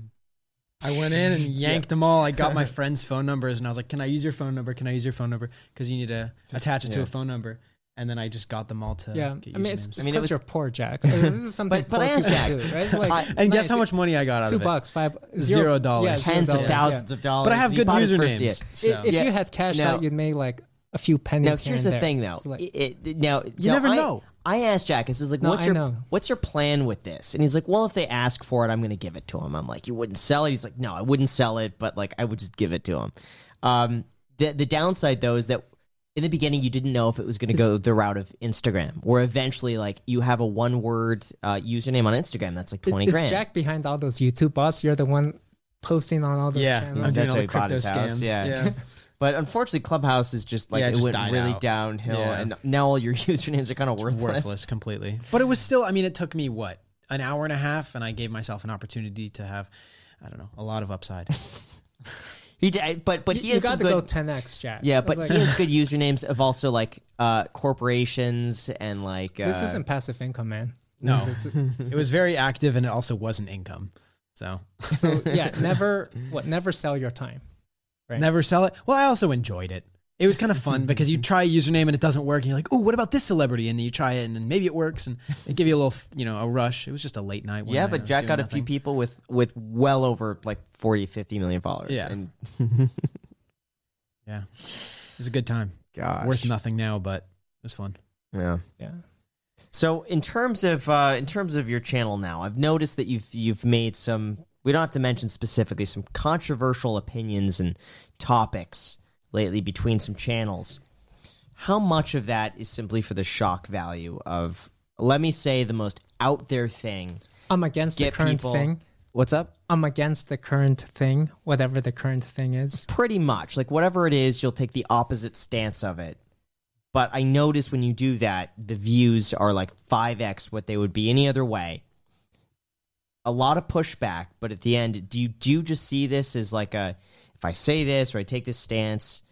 I went in and (laughs) yanked them all. I got my (laughs) friends' phone numbers and I was like, "Can I use your phone number? Can I use your phone number? Because you need to attach it to a phone number." And then I just got them all to Yeah, get I mean, it's because I mean, it was- you're poor, Jack. (laughs) this is something But- but I asked Jack. do, right? It's like, I- and guess how much money I got out Two of it? Two bucks, five, Zero dollars. Yeah, zero tens of dollars, yeah. thousands of dollars. But I have He good bought his first usernames. So. If Yeah. you had cash Now- out, you'd make like a few pennies. Now here here's and the there. thing, though. It's like- It- it- now You now never I- know. I asked Jack. This is like, No, what's I your know. what's your plan with this? And he's like, well, if they ask for it, I'm going to give it to him. I'm like, you wouldn't sell it. He's like, no, I wouldn't sell it, but like, I would just give it to him. Um, the the downside though is that in the beginning you didn't know if it was going to go the route of Instagram, where eventually like you have a one word uh, username on Instagram that's like twenty is grand. Jack behind all those YouTube bots? You're the one posting on all those yeah, channels. I'm That's doing how all he the bought crypto his house, scams. yeah. (laughs) But unfortunately, Clubhouse is just like Yeah, it it just went really out. downhill, Yeah. and now all your (laughs) usernames are kind of worthless. worthless completely. But it was still. I mean, it took me what an hour and a half, and I gave myself an opportunity to have, I don't know, a lot of upside. (laughs) He did, but but you, he you has got to good. go 10x, Jack. yeah, but Like, he has good usernames of also like uh, corporations and like. Uh, this isn't passive income, man. No, (laughs) it was very active, and it also wasn't income. So so yeah, (laughs) never what never sell your time. Right. never sell it. Well, I also enjoyed it. It was kind of fun because you try a username and it doesn't work, and you're like, "Oh, what about this celebrity?" And then you try it, and then maybe it works, and they give you a little, you know, a rush. It was just a late night. one yeah, night but Jack doing got a few people with with well over like 40, 50 million followers. Yeah. and (laughs) Yeah, it was a good time. gosh, Worth nothing now, but it was fun. Yeah. Yeah. So in terms of uh, in terms of your channel now, I've noticed that you've you've made some. We don't have to mention specifically some controversial opinions and topics lately between some channels. How much of that is simply for the shock value of, let me say, the most out there thing? I'm against the current people- thing. What's up? I'm against the current thing, whatever the current thing is. Pretty much, like whatever it is, you'll take the opposite stance of it. But I notice when you do that, the views are like five x what they would be any other way. A lot of pushback, but at the end, do you do you just see this as like a if I say this or I take this stance,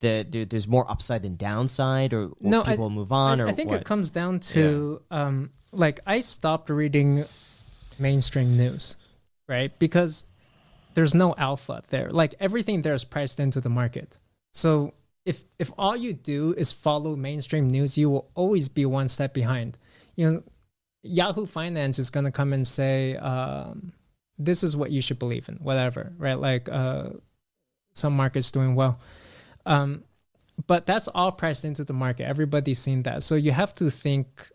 the there, there's more upside than downside, or, or No, I- people will move on, I, or I think what? it comes down to um, like I stopped reading mainstream news, right? Because there's no alpha there. Like everything there is priced into the market. So if if all you do is follow mainstream news, you will always be one step behind. You know, Yahoo Finance is gonna come and say, um, "This is what you should believe in," whatever, right? Like uh, some markets doing well. Um, but that's all priced into the market. Everybody's seen that. So you have to think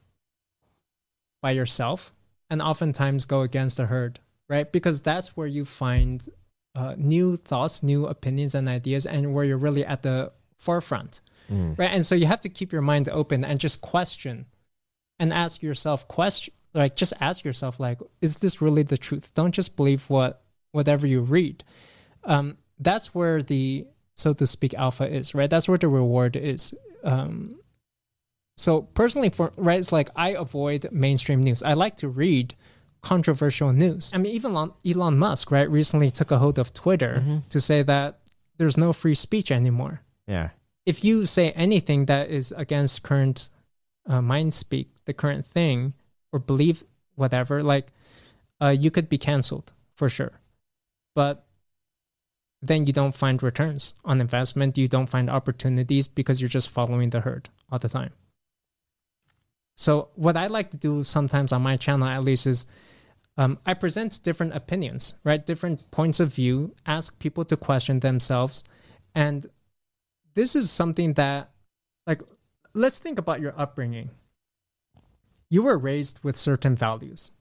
by yourself and oftentimes go against the herd, right? Because that's where you find uh, new thoughts, new opinions, and ideas, and where you're really at the forefront, Mm. right? And so you have to keep your mind open and just question and ask yourself question like just ask yourself like is this really the truth don't just believe what whatever you read um, that's where the so to speak alpha is right that's where the reward is um, So personally, for right, it's like I avoid mainstream news. I like to read controversial news. I mean, even Elon, Elon Musk, right, recently took a hold of Twitter to say that there's no free speech anymore. Yeah. If you say anything that is against current uh, mind speak, the current thing, or believe whatever, like uh, you could be canceled for sure. But then you don't find returns on investment. You don't find opportunities because you're just following the herd all the time. So what I like to do sometimes on my channel, at least, is um, I present different opinions, right? Different points of view. Ask people to question themselves, and this is something that, like, let's think about your upbringing. You were raised with certain values.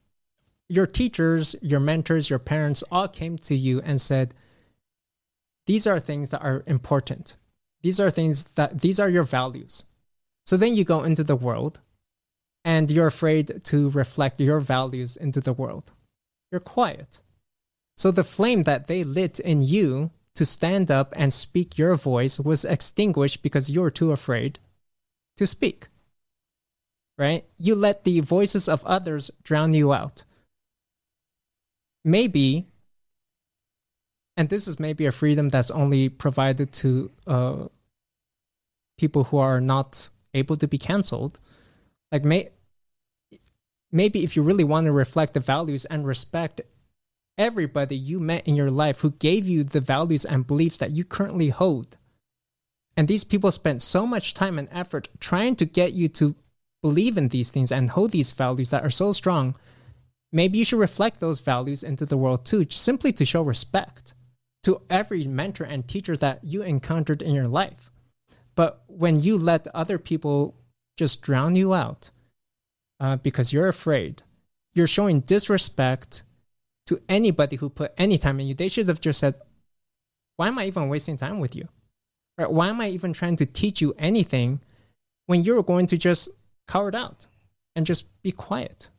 Your teachers, your mentors, your parents all came to you and said, these are things that are important. These are things that, these are your values. So then you go into the world and you're afraid to reflect your values into the world. You're quiet. So the flame that they lit in you to stand up and speak your voice was extinguished because you're too afraid to speak. Right? You let the voices of others drown you out. Maybe, and this is maybe a freedom that's only provided to uh, people who are not able to be canceled. Like, may, maybe if you really want to reflect the values and respect everybody you met in your life who gave you the values and beliefs that you currently hold. And these people spent so much time and effort trying to get you to believe in these things and hold these values that are so strong. Maybe you should reflect those values into the world too, simply to show respect to every mentor and teacher that you encountered in your life. But when you let other people just drown you out uh, because you're afraid, you're showing disrespect to anybody who put any time in you. They should have just said, Why am I even wasting time with you? Right? Why am I even trying to teach you anything when you're going to just cower out and just be quiet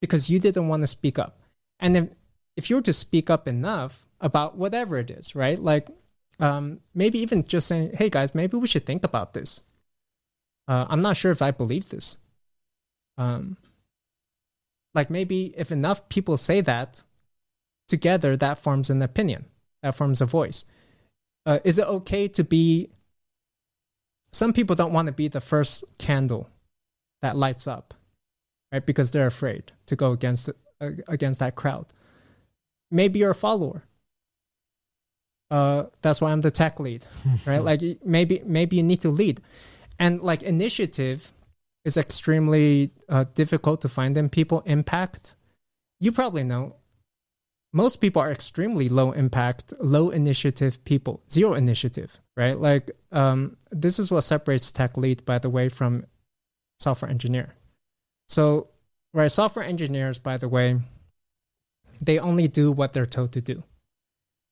because you didn't want to speak up? And then if you were to speak up enough about whatever it is, right? Like um, maybe even just saying, Hey guys, maybe we should think about this. Uh, I'm not sure if I believe this. Um, like maybe if enough people say that, together that forms an opinion that forms a voice uh, is it okay to be some people don't want to be the first candle that lights up right because they're afraid to go against uh, against that crowd maybe you're a follower uh, that's why i'm the tech lead (laughs) right like maybe maybe you need to lead and like initiative is extremely uh, difficult to find in people impact you probably know most people are extremely low impact, low initiative people, zero initiative, right? Like, um, this is what separates tech lead, by the way, from software engineer. So, right, software engineers, by the way, they only do what they're told to do.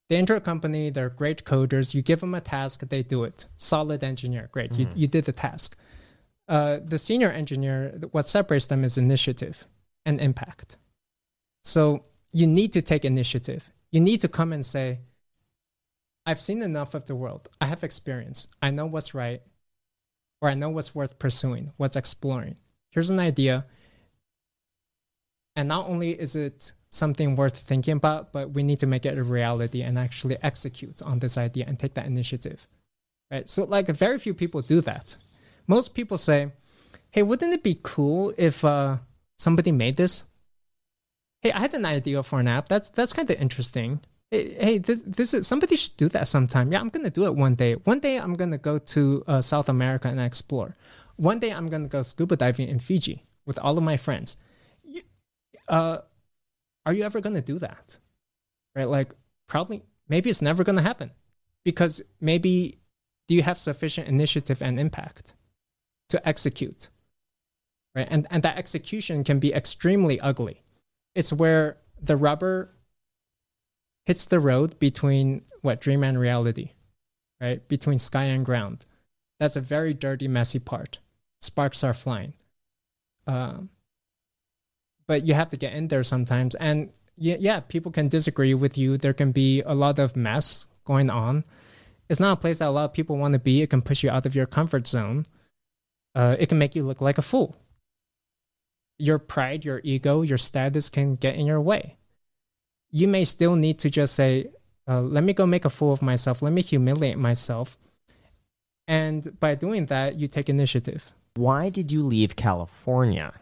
They enter a company, they're great coders. You give them a task, they do it. Solid engineer, great, mm-hmm. you, you did the task. Uh, the senior engineer, what separates them is initiative and impact. So, you need to take initiative. You need to come and say, I've seen enough of the world. I have experience. I know what's right, or I know what's worth pursuing, what's exploring. Here's an idea. And not only is it something worth thinking about, but we need to make it a reality and actually execute on this idea and take that initiative. Right? So, like, very few people do that. Most people say, hey, wouldn't it be cool if uh, somebody made this? hey, I had an idea for an app. That's that's kind of interesting. Hey, this this is somebody should do that sometime. Yeah, I'm gonna do it one day. One day I'm gonna go to uh, South America and explore. One day I'm gonna go scuba diving in Fiji with all of my friends. Uh, are you ever gonna do that? Right? Like probably maybe it's never gonna happen because maybe do you have sufficient initiative and impact to execute? Right? And and that execution can be extremely ugly it's where the rubber hits the road between what dream and reality, right? Between sky and ground. That's a very dirty, messy part. Sparks are flying. Um, but you have to get in there sometimes. And yeah, yeah, people can disagree with you. There can be a lot of mess going on. It's not a place that a lot of people want to be. It can push you out of your comfort zone. uh, it can make you look like a fool. Your pride, your ego, your status can get in your way. You may still need to just say, uh, let me go make a fool of myself. Let me humiliate myself. And by doing that, you take initiative. Why did you leave California?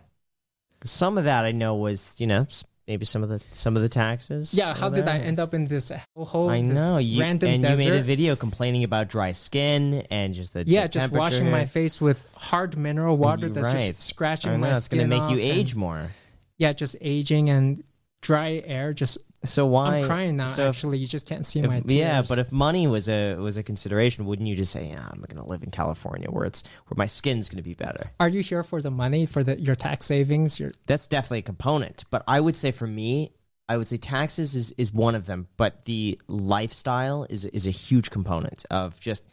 Some of that I know was, you know, maybe some of the some of the taxes. Yeah, how did I end up in this hole? I this know you random and desert? you made a video complaining about dry skin and just the yeah, just washing my face with hard mineral water You're that's right. just scratching I know my it's skin. gonna make you age more. Yeah, just aging and dry air. Just So why? I'm crying now. so if- actually, you just can't see if- my tears. yeah, but if money was a was a consideration, wouldn't you just say, "Yeah, I'm going to live in California where it's where my skin's going to be better"? are you here for the money for the your tax savings? Your That's definitely a component. But I would say for me, I would say taxes is, is one of them, but the lifestyle is is a huge component of just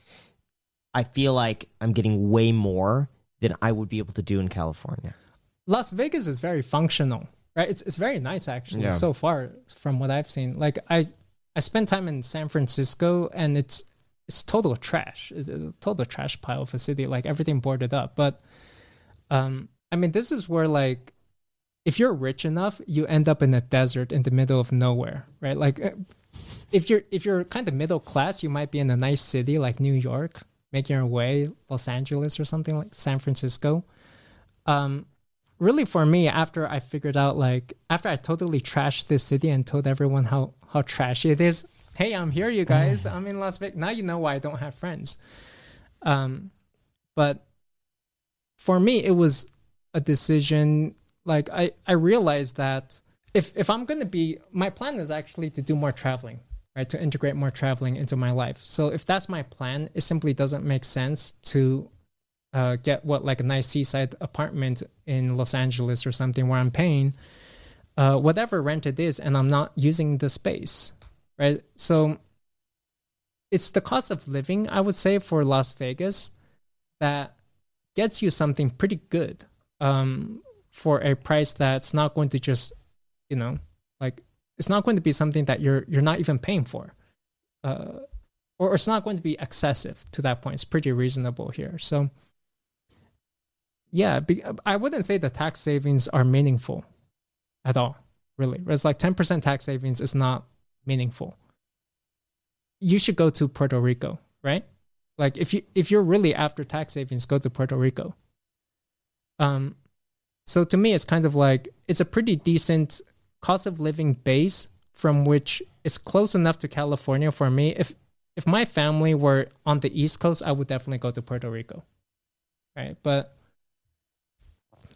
I feel like I'm getting way more than I would be able to do in California. Las Vegas is very functional, right? It's it's very nice actually Yeah. so far from what I've seen. Like I I spent time in San Francisco and it's it's total trash. It's, it's a total trash pile of a city. Like everything boarded up. But um, I mean, this is where like if you're rich enough, you end up in a desert in the middle of nowhere, right? Like uh, if you're if you're kind of middle class, you might be in a nice city like New York, making your way, Los Angeles or something like San Francisco. Um, really for me after i figured out like after i totally trashed this city and told everyone how how trashy it is hey i'm here you guys. I'm in las vegas. Now you know why i don't have friends. Um but for me it was a decision like i i realized that if if i'm going to be my plan is actually to do more traveling right? To integrate more traveling into my life. So if that's my plan it simply doesn't make sense to uh, get what like a nice seaside apartment in Los Angeles or something where I'm paying uh, whatever rent it is and I'm not using the space, right? So it's the cost of living, I would say, for Las Vegas that gets you something pretty good um, for a price that's not going to just, you know, like it's not going to be something that you're you're not even paying for. Uh, or it's not going to be excessive to that point. It's pretty reasonable here. So, yeah, I wouldn't say the tax savings are meaningful at all, really. It's like 10% tax savings is not meaningful. You should go to Puerto Rico, right? Like if you if you're really after tax savings, go to Puerto Rico. Um, so to me, it's kind of like it's a pretty decent cost of living base from which is close enough to California for me. If if my family were on the East Coast, I would definitely go to Puerto Rico, right? But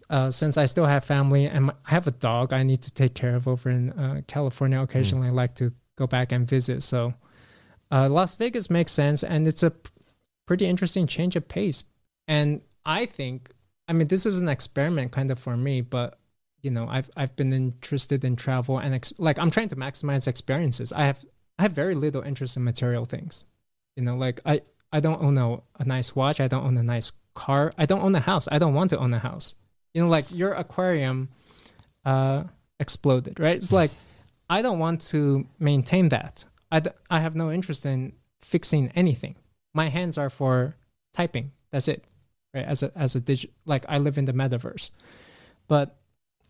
uh, since I still have family and I have a dog I need to take care of over in uh, California, occasionally I like to go back and visit. So uh, Las Vegas makes sense, and it's a pretty interesting change of pace. And I think, I mean, this is an experiment kind of for me, but you know, I've I've been interested in travel and ex- like I'm trying to maximize experiences. I have I have very little interest in material things. You know, like I I don't own a, a nice watch. I don't own a nice car. I don't own a house. I don't want to own a house. You know, like your aquarium uh, exploded, right? It's like I don't want to maintain that. I, d- I have no interest in fixing anything. My hands are for typing. That's it, right? As a as a digit, like I live in the metaverse, but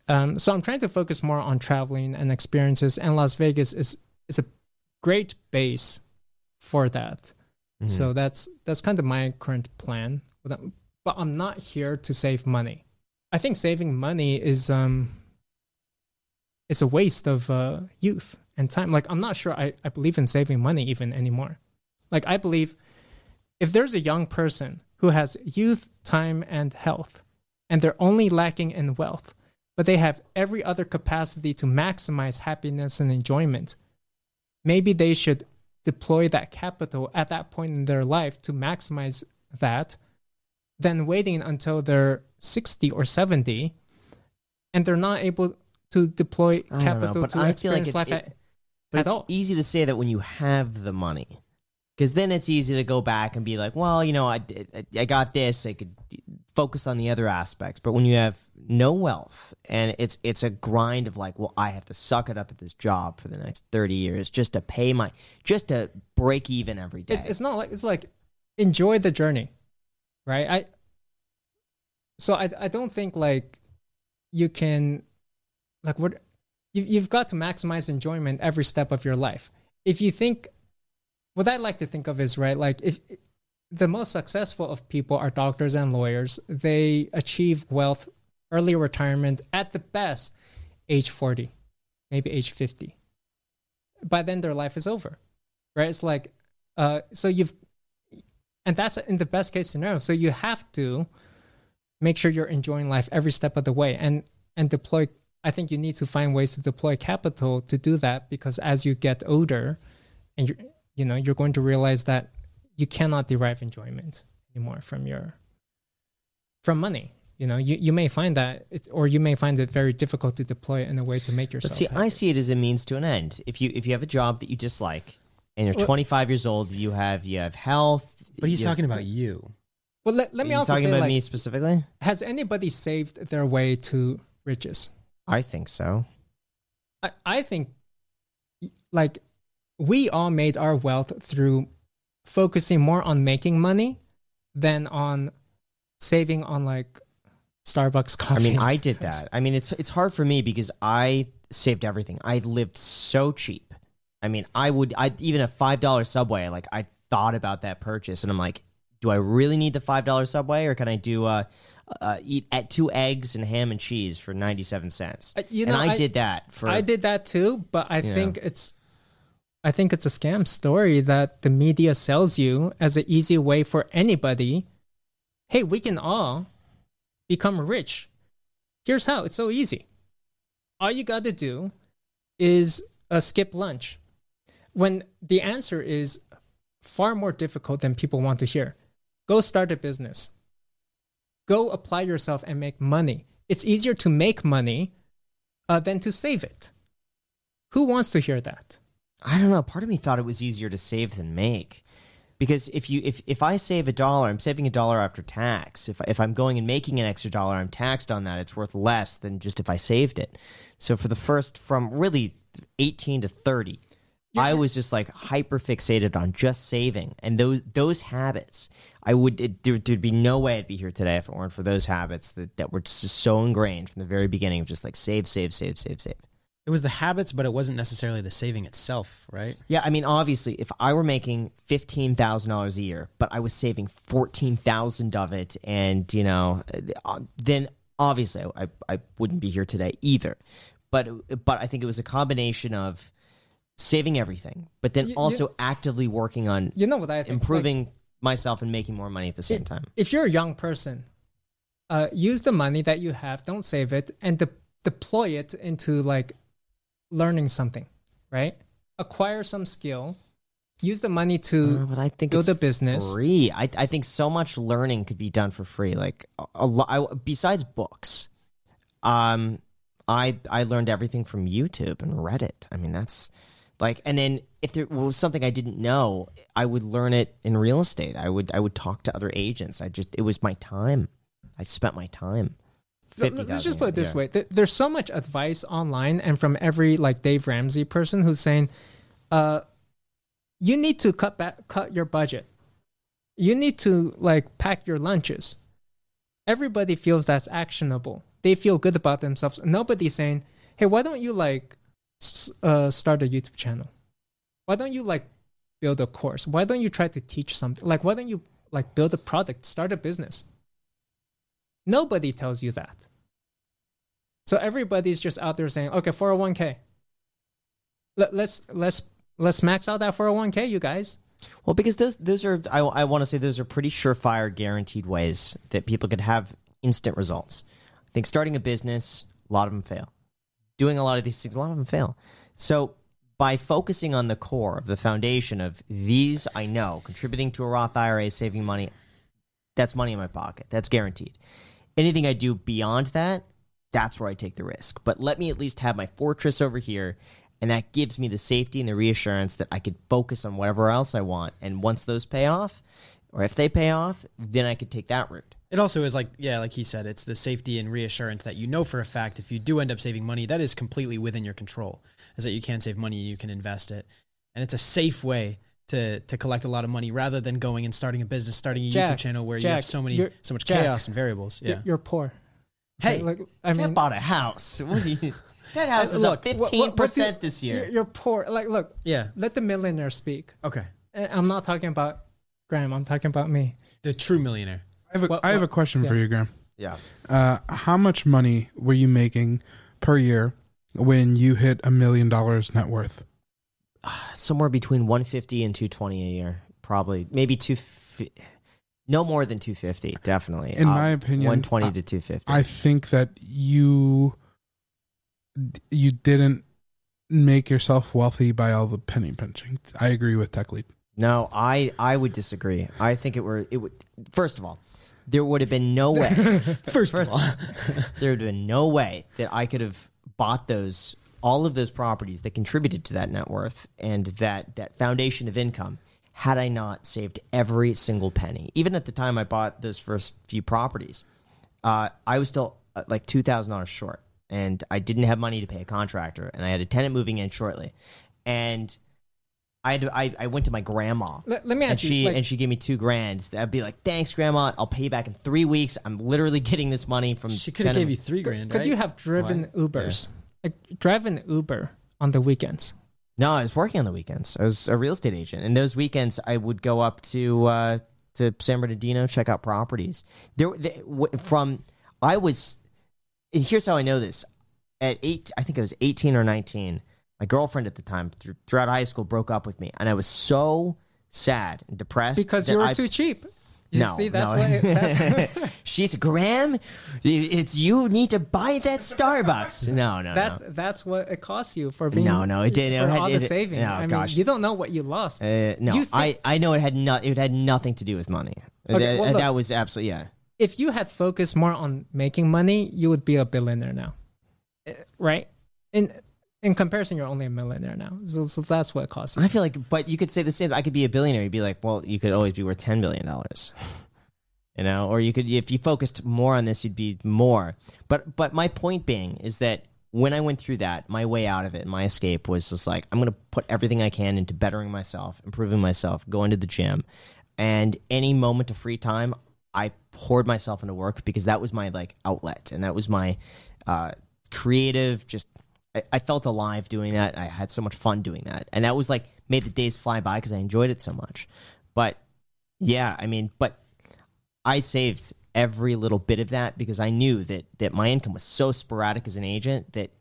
um, so I'm trying to focus more on traveling and experiences, and Las Vegas is is a great base for that. Mm-hmm. So that's that's kind of my current plan. But I'm, but I'm not here to save money. I think saving money is um is a waste of uh, youth and time. Like I'm not sure I, I believe in saving money even anymore. Like I believe if there's a young person who has youth, time, and health, and they're only lacking in wealth, but they have every other capacity to maximize happiness and enjoyment, maybe they should deploy that capital at that point in their life to maximize that than waiting until they're 60 or 70 and they're not able to deploy know, capital but to I feel like experience life it- at, But at it's all. easy to say that when you have the money, because then it's easy to go back and be like, well, you know, I, I, I got this. I could focus on the other aspects. But when you have no wealth and it's it's a grind of like, well, I have to suck it up at this job for the next thirty years just to pay my just to break even every day. It's, it's not like it's like enjoy the journey, right? I so I I don't think like you can like what you you've got to maximize enjoyment every step of your life. If you think what I like to think of is right like if the most successful of people are doctors and lawyers, they achieve wealth, early retirement at the best age 40, maybe age 50. By then their life is over. Right? It's like uh so you've and that's in the best case scenario. So you have to make sure you're enjoying life every step of the way and and deploy i think you need to find ways to deploy capital to do that because as you get older and you you know you're going to realize that you cannot derive enjoyment anymore from your from money you know you, you may find that it's, or you may find it very difficult to deploy it in a way to make yourself But see, I see it as a means to an end. If you if you have a job that you dislike and you're Well- 25 years old, you have you have health. But he's you have- talking about you. well let, let me also talking say about like me specifically. has anybody saved their way to riches I think so. I, I think like we all made our wealth through focusing more on making money than on saving on like Starbucks coffee. I mean, I did that. I mean, it's it's hard for me because I saved everything. I lived so cheap. I mean, I would I even a five dollar subway. Like I thought about that purchase, and I'm like, do I really need the five dollar subway, or can I do uh, uh eat at two eggs and ham and cheese for ninety seven cents? Uh, you and know, I, I- did that for. I did that too, but I think it's I think it's a scam story that the media sells you as an easy way for anybody. Hey, we can all become rich. Here's how. It's so easy. All you got to do is uh, skip lunch. When the answer is far more difficult than people want to hear. Go start a business. Go apply yourself and make money. It's easier to make money uh, than to save it. Who wants to hear that? I don't know. Part of me thought it was easier to save than make. Because if you if, if I save a dollar, I'm saving a dollar after tax. If if I'm going and making an extra dollar, I'm taxed on that. It's worth less than just if I saved it. So for the first from really 18 to 30, I was just like hyper fixated on just saving and those those habits. I would it, there, there'd be no way I'd be here today if it weren't for those habits that, that were just so ingrained from the very beginning of just like save, save, save, save, save. It was the habits, but it wasn't necessarily the saving itself, right? Yeah, I mean, obviously, if I were making fifteen thousand dollars a year, but I was saving fourteen thousand of it, and you know, uh, then obviously I, I wouldn't be here today either. But but I think it was a combination of saving everything, but then You- you- also actively working on You know what I think? Like, improving myself and making more money at the same time. if you're a young person, uh, use the money that you have, don't save it, and de- deploy it into like learning something, right? Acquire some skill. Use the money to Uh, but I think build it's a business. free. I I think so much learning could be done for free. Like a, a lot. Besides books, um, I I learned everything from YouTube and Reddit. I mean, that's like, and then if there was something I didn't know, I would learn it in real estate. I would I would talk to other agents. I just it was my time. I spent my time. Let- Fifty. Let's just put it this way: there's so much advice online, and from every like Dave Ramsey person who's saying, uh, "You need to cut back, cut your budget. You need to like pack your lunches." Everybody feels that's actionable. They feel good about themselves. Nobody's saying, "Hey, why don't you like uh, start a YouTube channel? Why don't you like build a course? Why don't you try to teach something? Like, why don't you like build a product, start a business?" Nobody tells you that. So everybody's just out there saying, "Okay, 401k. Let, let's let's let's max out that 401k, you guys." Well, because those those are I, I want to say those are pretty surefire, guaranteed ways that people could have instant results. I think starting a business, a lot of them fail. Doing a lot of these things, a lot of them fail. So by focusing on the core of the foundation of these, I know contributing to a Roth IRA, saving money, that's money in my pocket. That's guaranteed. Anything I do beyond that, that's where I take the risk. But let me at least have my fortress over here. And that gives me the safety and the reassurance that I could focus on whatever else I want. And once those pay off, or if they pay off, then I could take that route. It also is like, yeah, like he said, it's the safety and reassurance that you know for a fact if you do end up saving money, that is completely within your control. Is that you can save money, you can invest it, and it's a safe way to to collect a lot of money rather than going and starting a business, starting a Jack, YouTube channel where you have so many so much Jack, chaos and variables. You're- Yeah. You're, poor. Hey, like I mean, bought a house. (laughs) What do you, that house is Look, up fifteen percent this year. you're poor. Like, look, yeah. let the millionaire speak. Okay. Uh, I'm not talking about Graham. I'm talking about me. The true millionaire. I have a, What- I have a what- question for you, Graham. Yeah. Uh, how much money were you making per year when you hit a million dollars net worth? (sighs) somewhere between 150 and 220 a year probably maybe two fi- no more than 250 definitely In Uh, my opinion, 120 I- to 250 I think that you you didn't make yourself wealthy by all the penny pinching. I agree with Tech Lead. no i i would disagree i think it were it would first of all there would have been no way. (laughs) First, First- of all, (laughs) there would have been no way that i could have bought those all of those properties that contributed to that net worth and that that foundation of income had i not saved every single penny. Even at the time i bought those first few properties uh, i was still uh, like $2000 short. And i didn't have money to pay a contractor. And i had a tenant moving in shortly. And i had to, I, I went to my grandma Let, let me and ask she you. Like, and she gave me two grand. I'd be like, "Thanks, Grandma. I'll pay you back in three weeks. I'm literally getting this money from." she could have tenant- gave you three grand. could right? you have driven What? Ubers? Like, drive an Uber on the weekends. No, I was working on the weekends. I was a real estate agent, and those weekends I would go up to uh, to San Bernardino check out properties. There, they, w- from I was, and here's how I know this. At eight, I think I was eighteen or nineteen. My girlfriend at the time, thr- throughout high school, broke up with me, and I was so sad and depressed Because you were I- too cheap. You No, see, that's no. what. It, that's, (laughs) She said, Graham, it's you need to buy that Starbucks. (laughs) No, no, that's no. that's what it costs you for being. No, no, it didn't. For It had- all it- the saving. no, I mean, gosh. you don't know what you lost. Uh, no, You I, think- I know it had not. It had nothing to do with money. Okay, that, well, look. that was absolutely yeah. if you had focused more on making money, you would be a billionaire now, Uh, right? In in comparison, you're only a millionaire now. So, so that's what it costs you. I feel like, but you could say the same. I could be a billionaire. You'd be like, well, you could always be worth ten billion dollars. (laughs) You know, or you could, if you focused more on this, you'd be more. But, but my point being is that when I went through that, my way out of it, my escape was just like, I'm going to put everything I can into bettering myself, improving myself, going to the gym, and any moment of free time, I poured myself into work because that was my like outlet, and that was my uh, creative. Just I, I felt alive doing that. I had so much fun doing that, and that was like made the days fly by because I enjoyed it so much. But yeah, I mean, but I saved every little bit of that because I knew that that my income was so sporadic as an agent that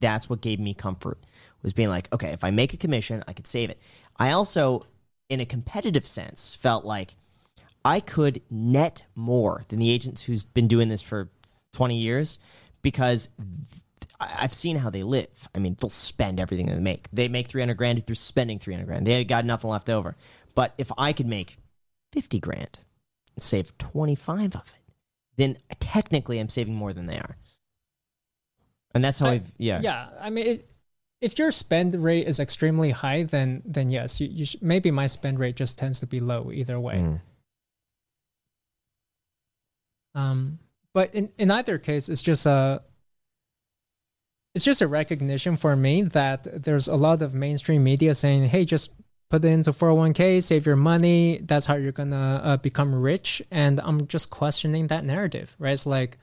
that's what gave me comfort was being like, okay, if I make a commission, I could save it. I also, in a competitive sense, felt like I could net more than the agents who's been doing this for 20 years because I've seen how they live. I mean, they'll spend everything they make. They make 300 grand, they're spending 300 grand. They got nothing left over. But if I could make 50 grand and save 25 of it, then technically I'm saving more than they are. And that's how I- I've, yeah. yeah. I mean, it, if your spend rate is extremely high, then then yes, you, you sh- maybe my spend rate just tends to be low either way. Mm. Um, but in, in either case, it's just a it's just a recognition for me that there's a lot of mainstream media saying, "Hey, just put it into 401k, save your money. That's how you're gonna uh, become rich." And I'm just questioning that narrative, right? It's like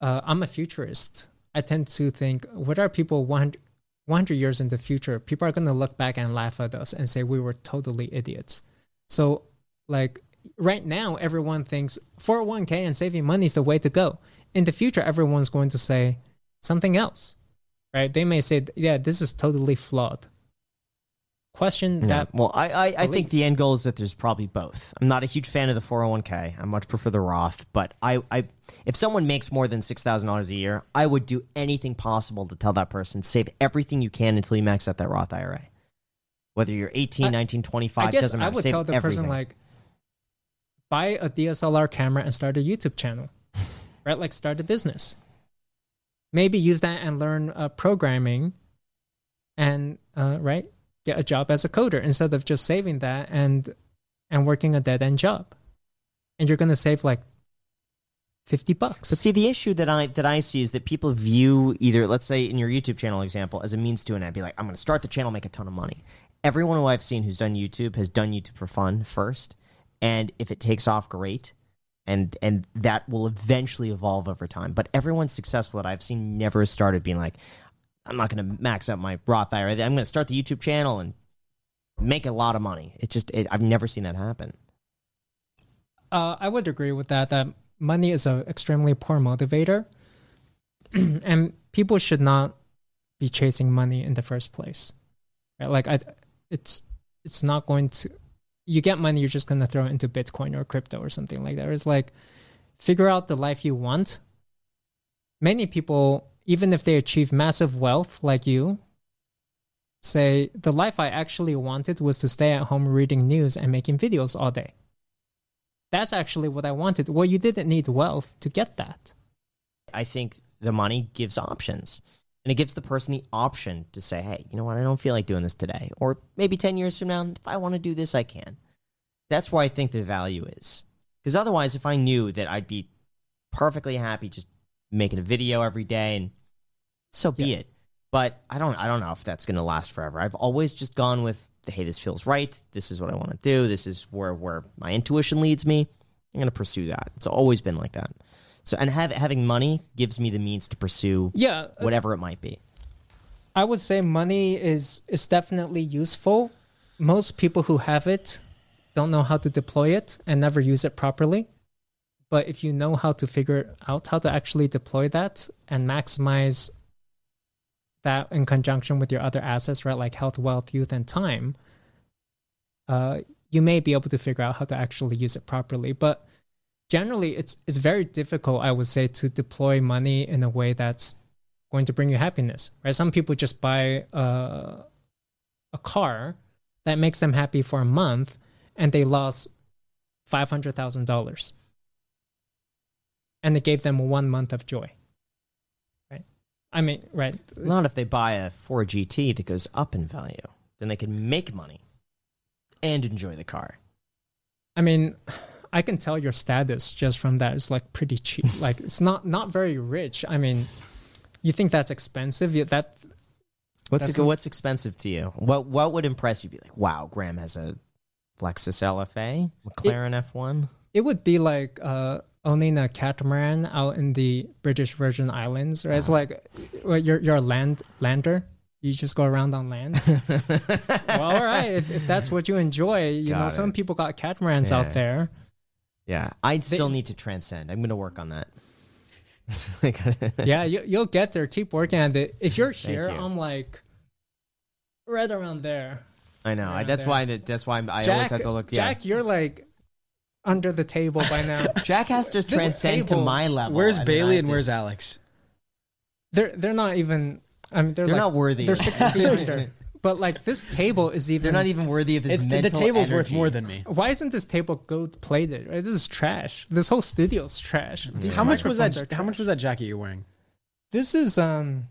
uh, I'm a futurist. I tend to think, what are people 100, 100 years in the future? People are gonna look back and laugh at us and say we were totally idiots. So, like right now, everyone thinks 401k and saving money is the way to go. In the future, everyone's going to say something else, right? They may say, yeah, this is totally flawed. Question that. well, I, I, I think the end goal is that there's probably both. I'm not a huge fan of the 401k. I much prefer the Roth. But I, I if someone makes more than six thousand dollars a year, I would do anything possible to tell that person save everything you can until you max out that Roth IRA. Whether you're 18, I- 19, 25, I guess doesn't matter. I would Save tell the everything. person, like, buy a DSLR camera and start a YouTube channel, (laughs) right? Like, start a business. Maybe use that and learn uh, programming and, uh, right? Get a job as a coder instead of just saving that and and working a dead end job. And you're gonna save like fifty bucks. But see, the issue that I that I see is that people view either, let's say, in your YouTube channel example, as a means to an end. Be like, I'm going to start the channel, make a ton of money, everyone who I've seen who's done YouTube has done YouTube for fun first, and if it takes off, great, and and that will eventually evolve over time. But everyone successful that I've seen never started being like, I'm not going to max out my Roth IRA. I'm going to start the YouTube channel and make a lot of money. It just it, I've never seen that happen. Uh, I would agree with that. That money is an extremely poor motivator, (clears throat) and people should not be chasing money in the first place. Right? Like I, it's it's not going to. You get money, you're just to throw it into Bitcoin or crypto or something like that. It's like figure out the life you want. Many people, even if they achieve massive wealth like you, say the life I actually wanted was to stay at home reading news and making videos all day. That's actually what I wanted. Well, you didn't need wealth to get that. I think the money gives options. And it gives the person the option to say, hey, you know what? I don't feel like doing this today. Or maybe 10 years from now, if I want to do this, I can. That's where I think the value is. Because otherwise, if I knew that I'd be perfectly happy just making a video every day, and so be Yeah. it. But I don't, I don't know if that's going to last forever. I've always just gone with, hey, this feels right. This is what I want to do. This is where where my intuition leads me. I'm going to pursue that. It's always been like that. So, and have, having money gives me the means to pursue Yeah, whatever it might be. I would say money is is definitely useful. Most people who have it don't know how to deploy it and never use it properly. But if you know how to figure out how to actually deploy that and maximize that in conjunction with your other assets, right, like health, wealth, youth, and time, uh, you may be able to figure out how to actually use it properly. But generally, it's it's very difficult, I would say, to deploy money in a way that's going to bring you happiness, right? Some people just buy a, a car that makes them happy for a month and they lost $500,000. And it gave them one month of joy, right? I mean, right? Not if they buy a Ford GT that goes up in value. Then they can make money and enjoy the car. I mean, I can tell your status just from that. It's like pretty cheap. (laughs) like it's not not very rich. I mean, you think that's expensive? Yeah, that What's That's not- what's expensive to you? What what would impress you? Be like, wow, Graham has a Lexus LFA, McLaren F1. it would be like uh, owning a catamaran out in the British Virgin Islands. Right? It's like well, you're you're a land lander. You just go around on land. (laughs) well, all right. If, if that's what you enjoy, you know, Got some people got catamarans Yeah. out there. Yeah, I They- still need to transcend. I'm going to work on that. (laughs) (laughs) yeah, you, you'll get there. Keep working at it. If you're here, you. I'm like right around there. I know. I, that's there. why. That, that's why I'm, I always have to look. Yeah. Jack, you're like under the table by now. (laughs) Jack has to This transcend to my level. Where's and Bailey I and where's Alex? they're they're not even. I mean, they're, They're like, not worthy. They're six feet under. But like this table is even. They're not even worthy of his It's the mental table's worth more than me. Why isn't this table gold plated? Right? This is trash. This whole studio's trash. These How much was that? How much was that jacket you're wearing? This is um.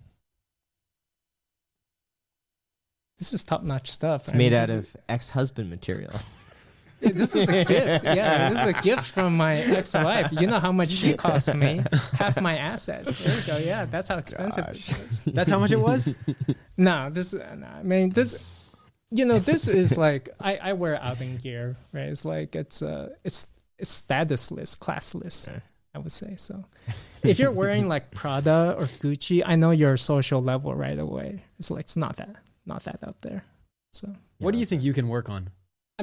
This is top notch stuff. It's made out of ex-husband material. (laughs) This is a gift. Yeah, (laughs) this is a gift from my ex-wife. You know how much she cost me? (laughs) Half my assets. There you go. Yeah, that's how expensive this is. That's how much it was. No, this. No, I mean this. You know, this is like I, I wear outing gear, right? It's like it's uh it's it's statusless, classless. I would say so. If you're wearing like Prada or Gucci, I know your social level right away. It's like it's not that not that out there. So What do you think you can work on?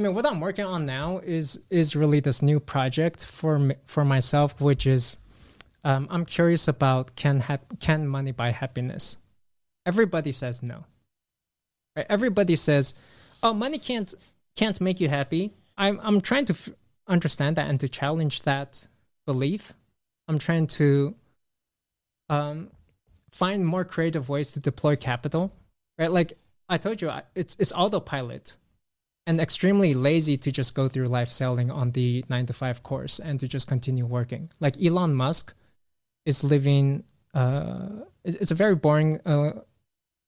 I mean, what I'm working on now is is really this new project for for myself, which is um, I'm curious about can can money buy happiness? Everybody says no. Right? Everybody says, "Oh, money can't can't make you happy." I'm I'm trying to f- understand that and to challenge that belief. I'm trying to um, find more creative ways to deploy capital. Right? Like I told you, it's it's autopilot and extremely lazy to just go through life selling on the nine to five course and to just continue working. Like Elon Musk is living. Uh, it's, it's a very boring. Uh,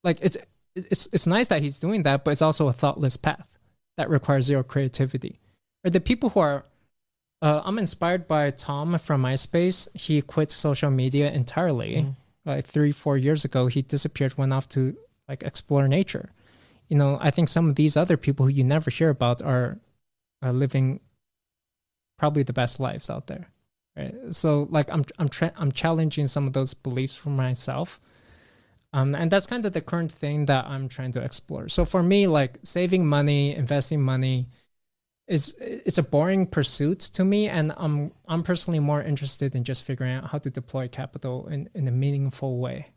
like it's it's it's nice that he's doing that, but it's also a thoughtless path that requires zero creativity. Or the people who are. Uh, I'm inspired by Tom from MySpace. He quit social media entirely. Like three, four years ago, he disappeared, went off to like explore nature you know, I think some of these other people who you never hear about are are living probably the best lives out there. Right? So like I'm I'm tra- I'm challenging some of those beliefs for myself. Um, and that's kind of the current thing that I'm trying to explore. So for me, like saving money, investing money, is it's a boring pursuit to me, and I'm I'm personally more interested in just figuring out how to deploy capital in, in a meaningful way.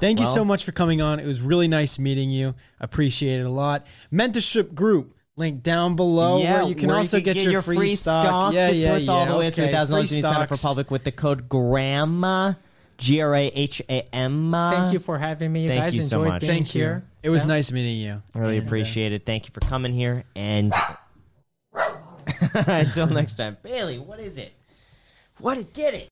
Thank you so much for coming on. It was really nice meeting you. Appreciate it a lot. Mentorship group link down below yeah, where you can where also get, your, free stock. Yeah, it's yeah, worth yeah. all the way okay. to thousand dollars Free you sign up for public with the code GRAHAM, G R A H A M. Thank you for having me. You thank guys you so much. Thank you. here. It was Yeah. nice meeting you. I really And, uh, appreciate it. Thank you for coming here. And (laughs) until next time, Bailey, what is it? What? Did get it.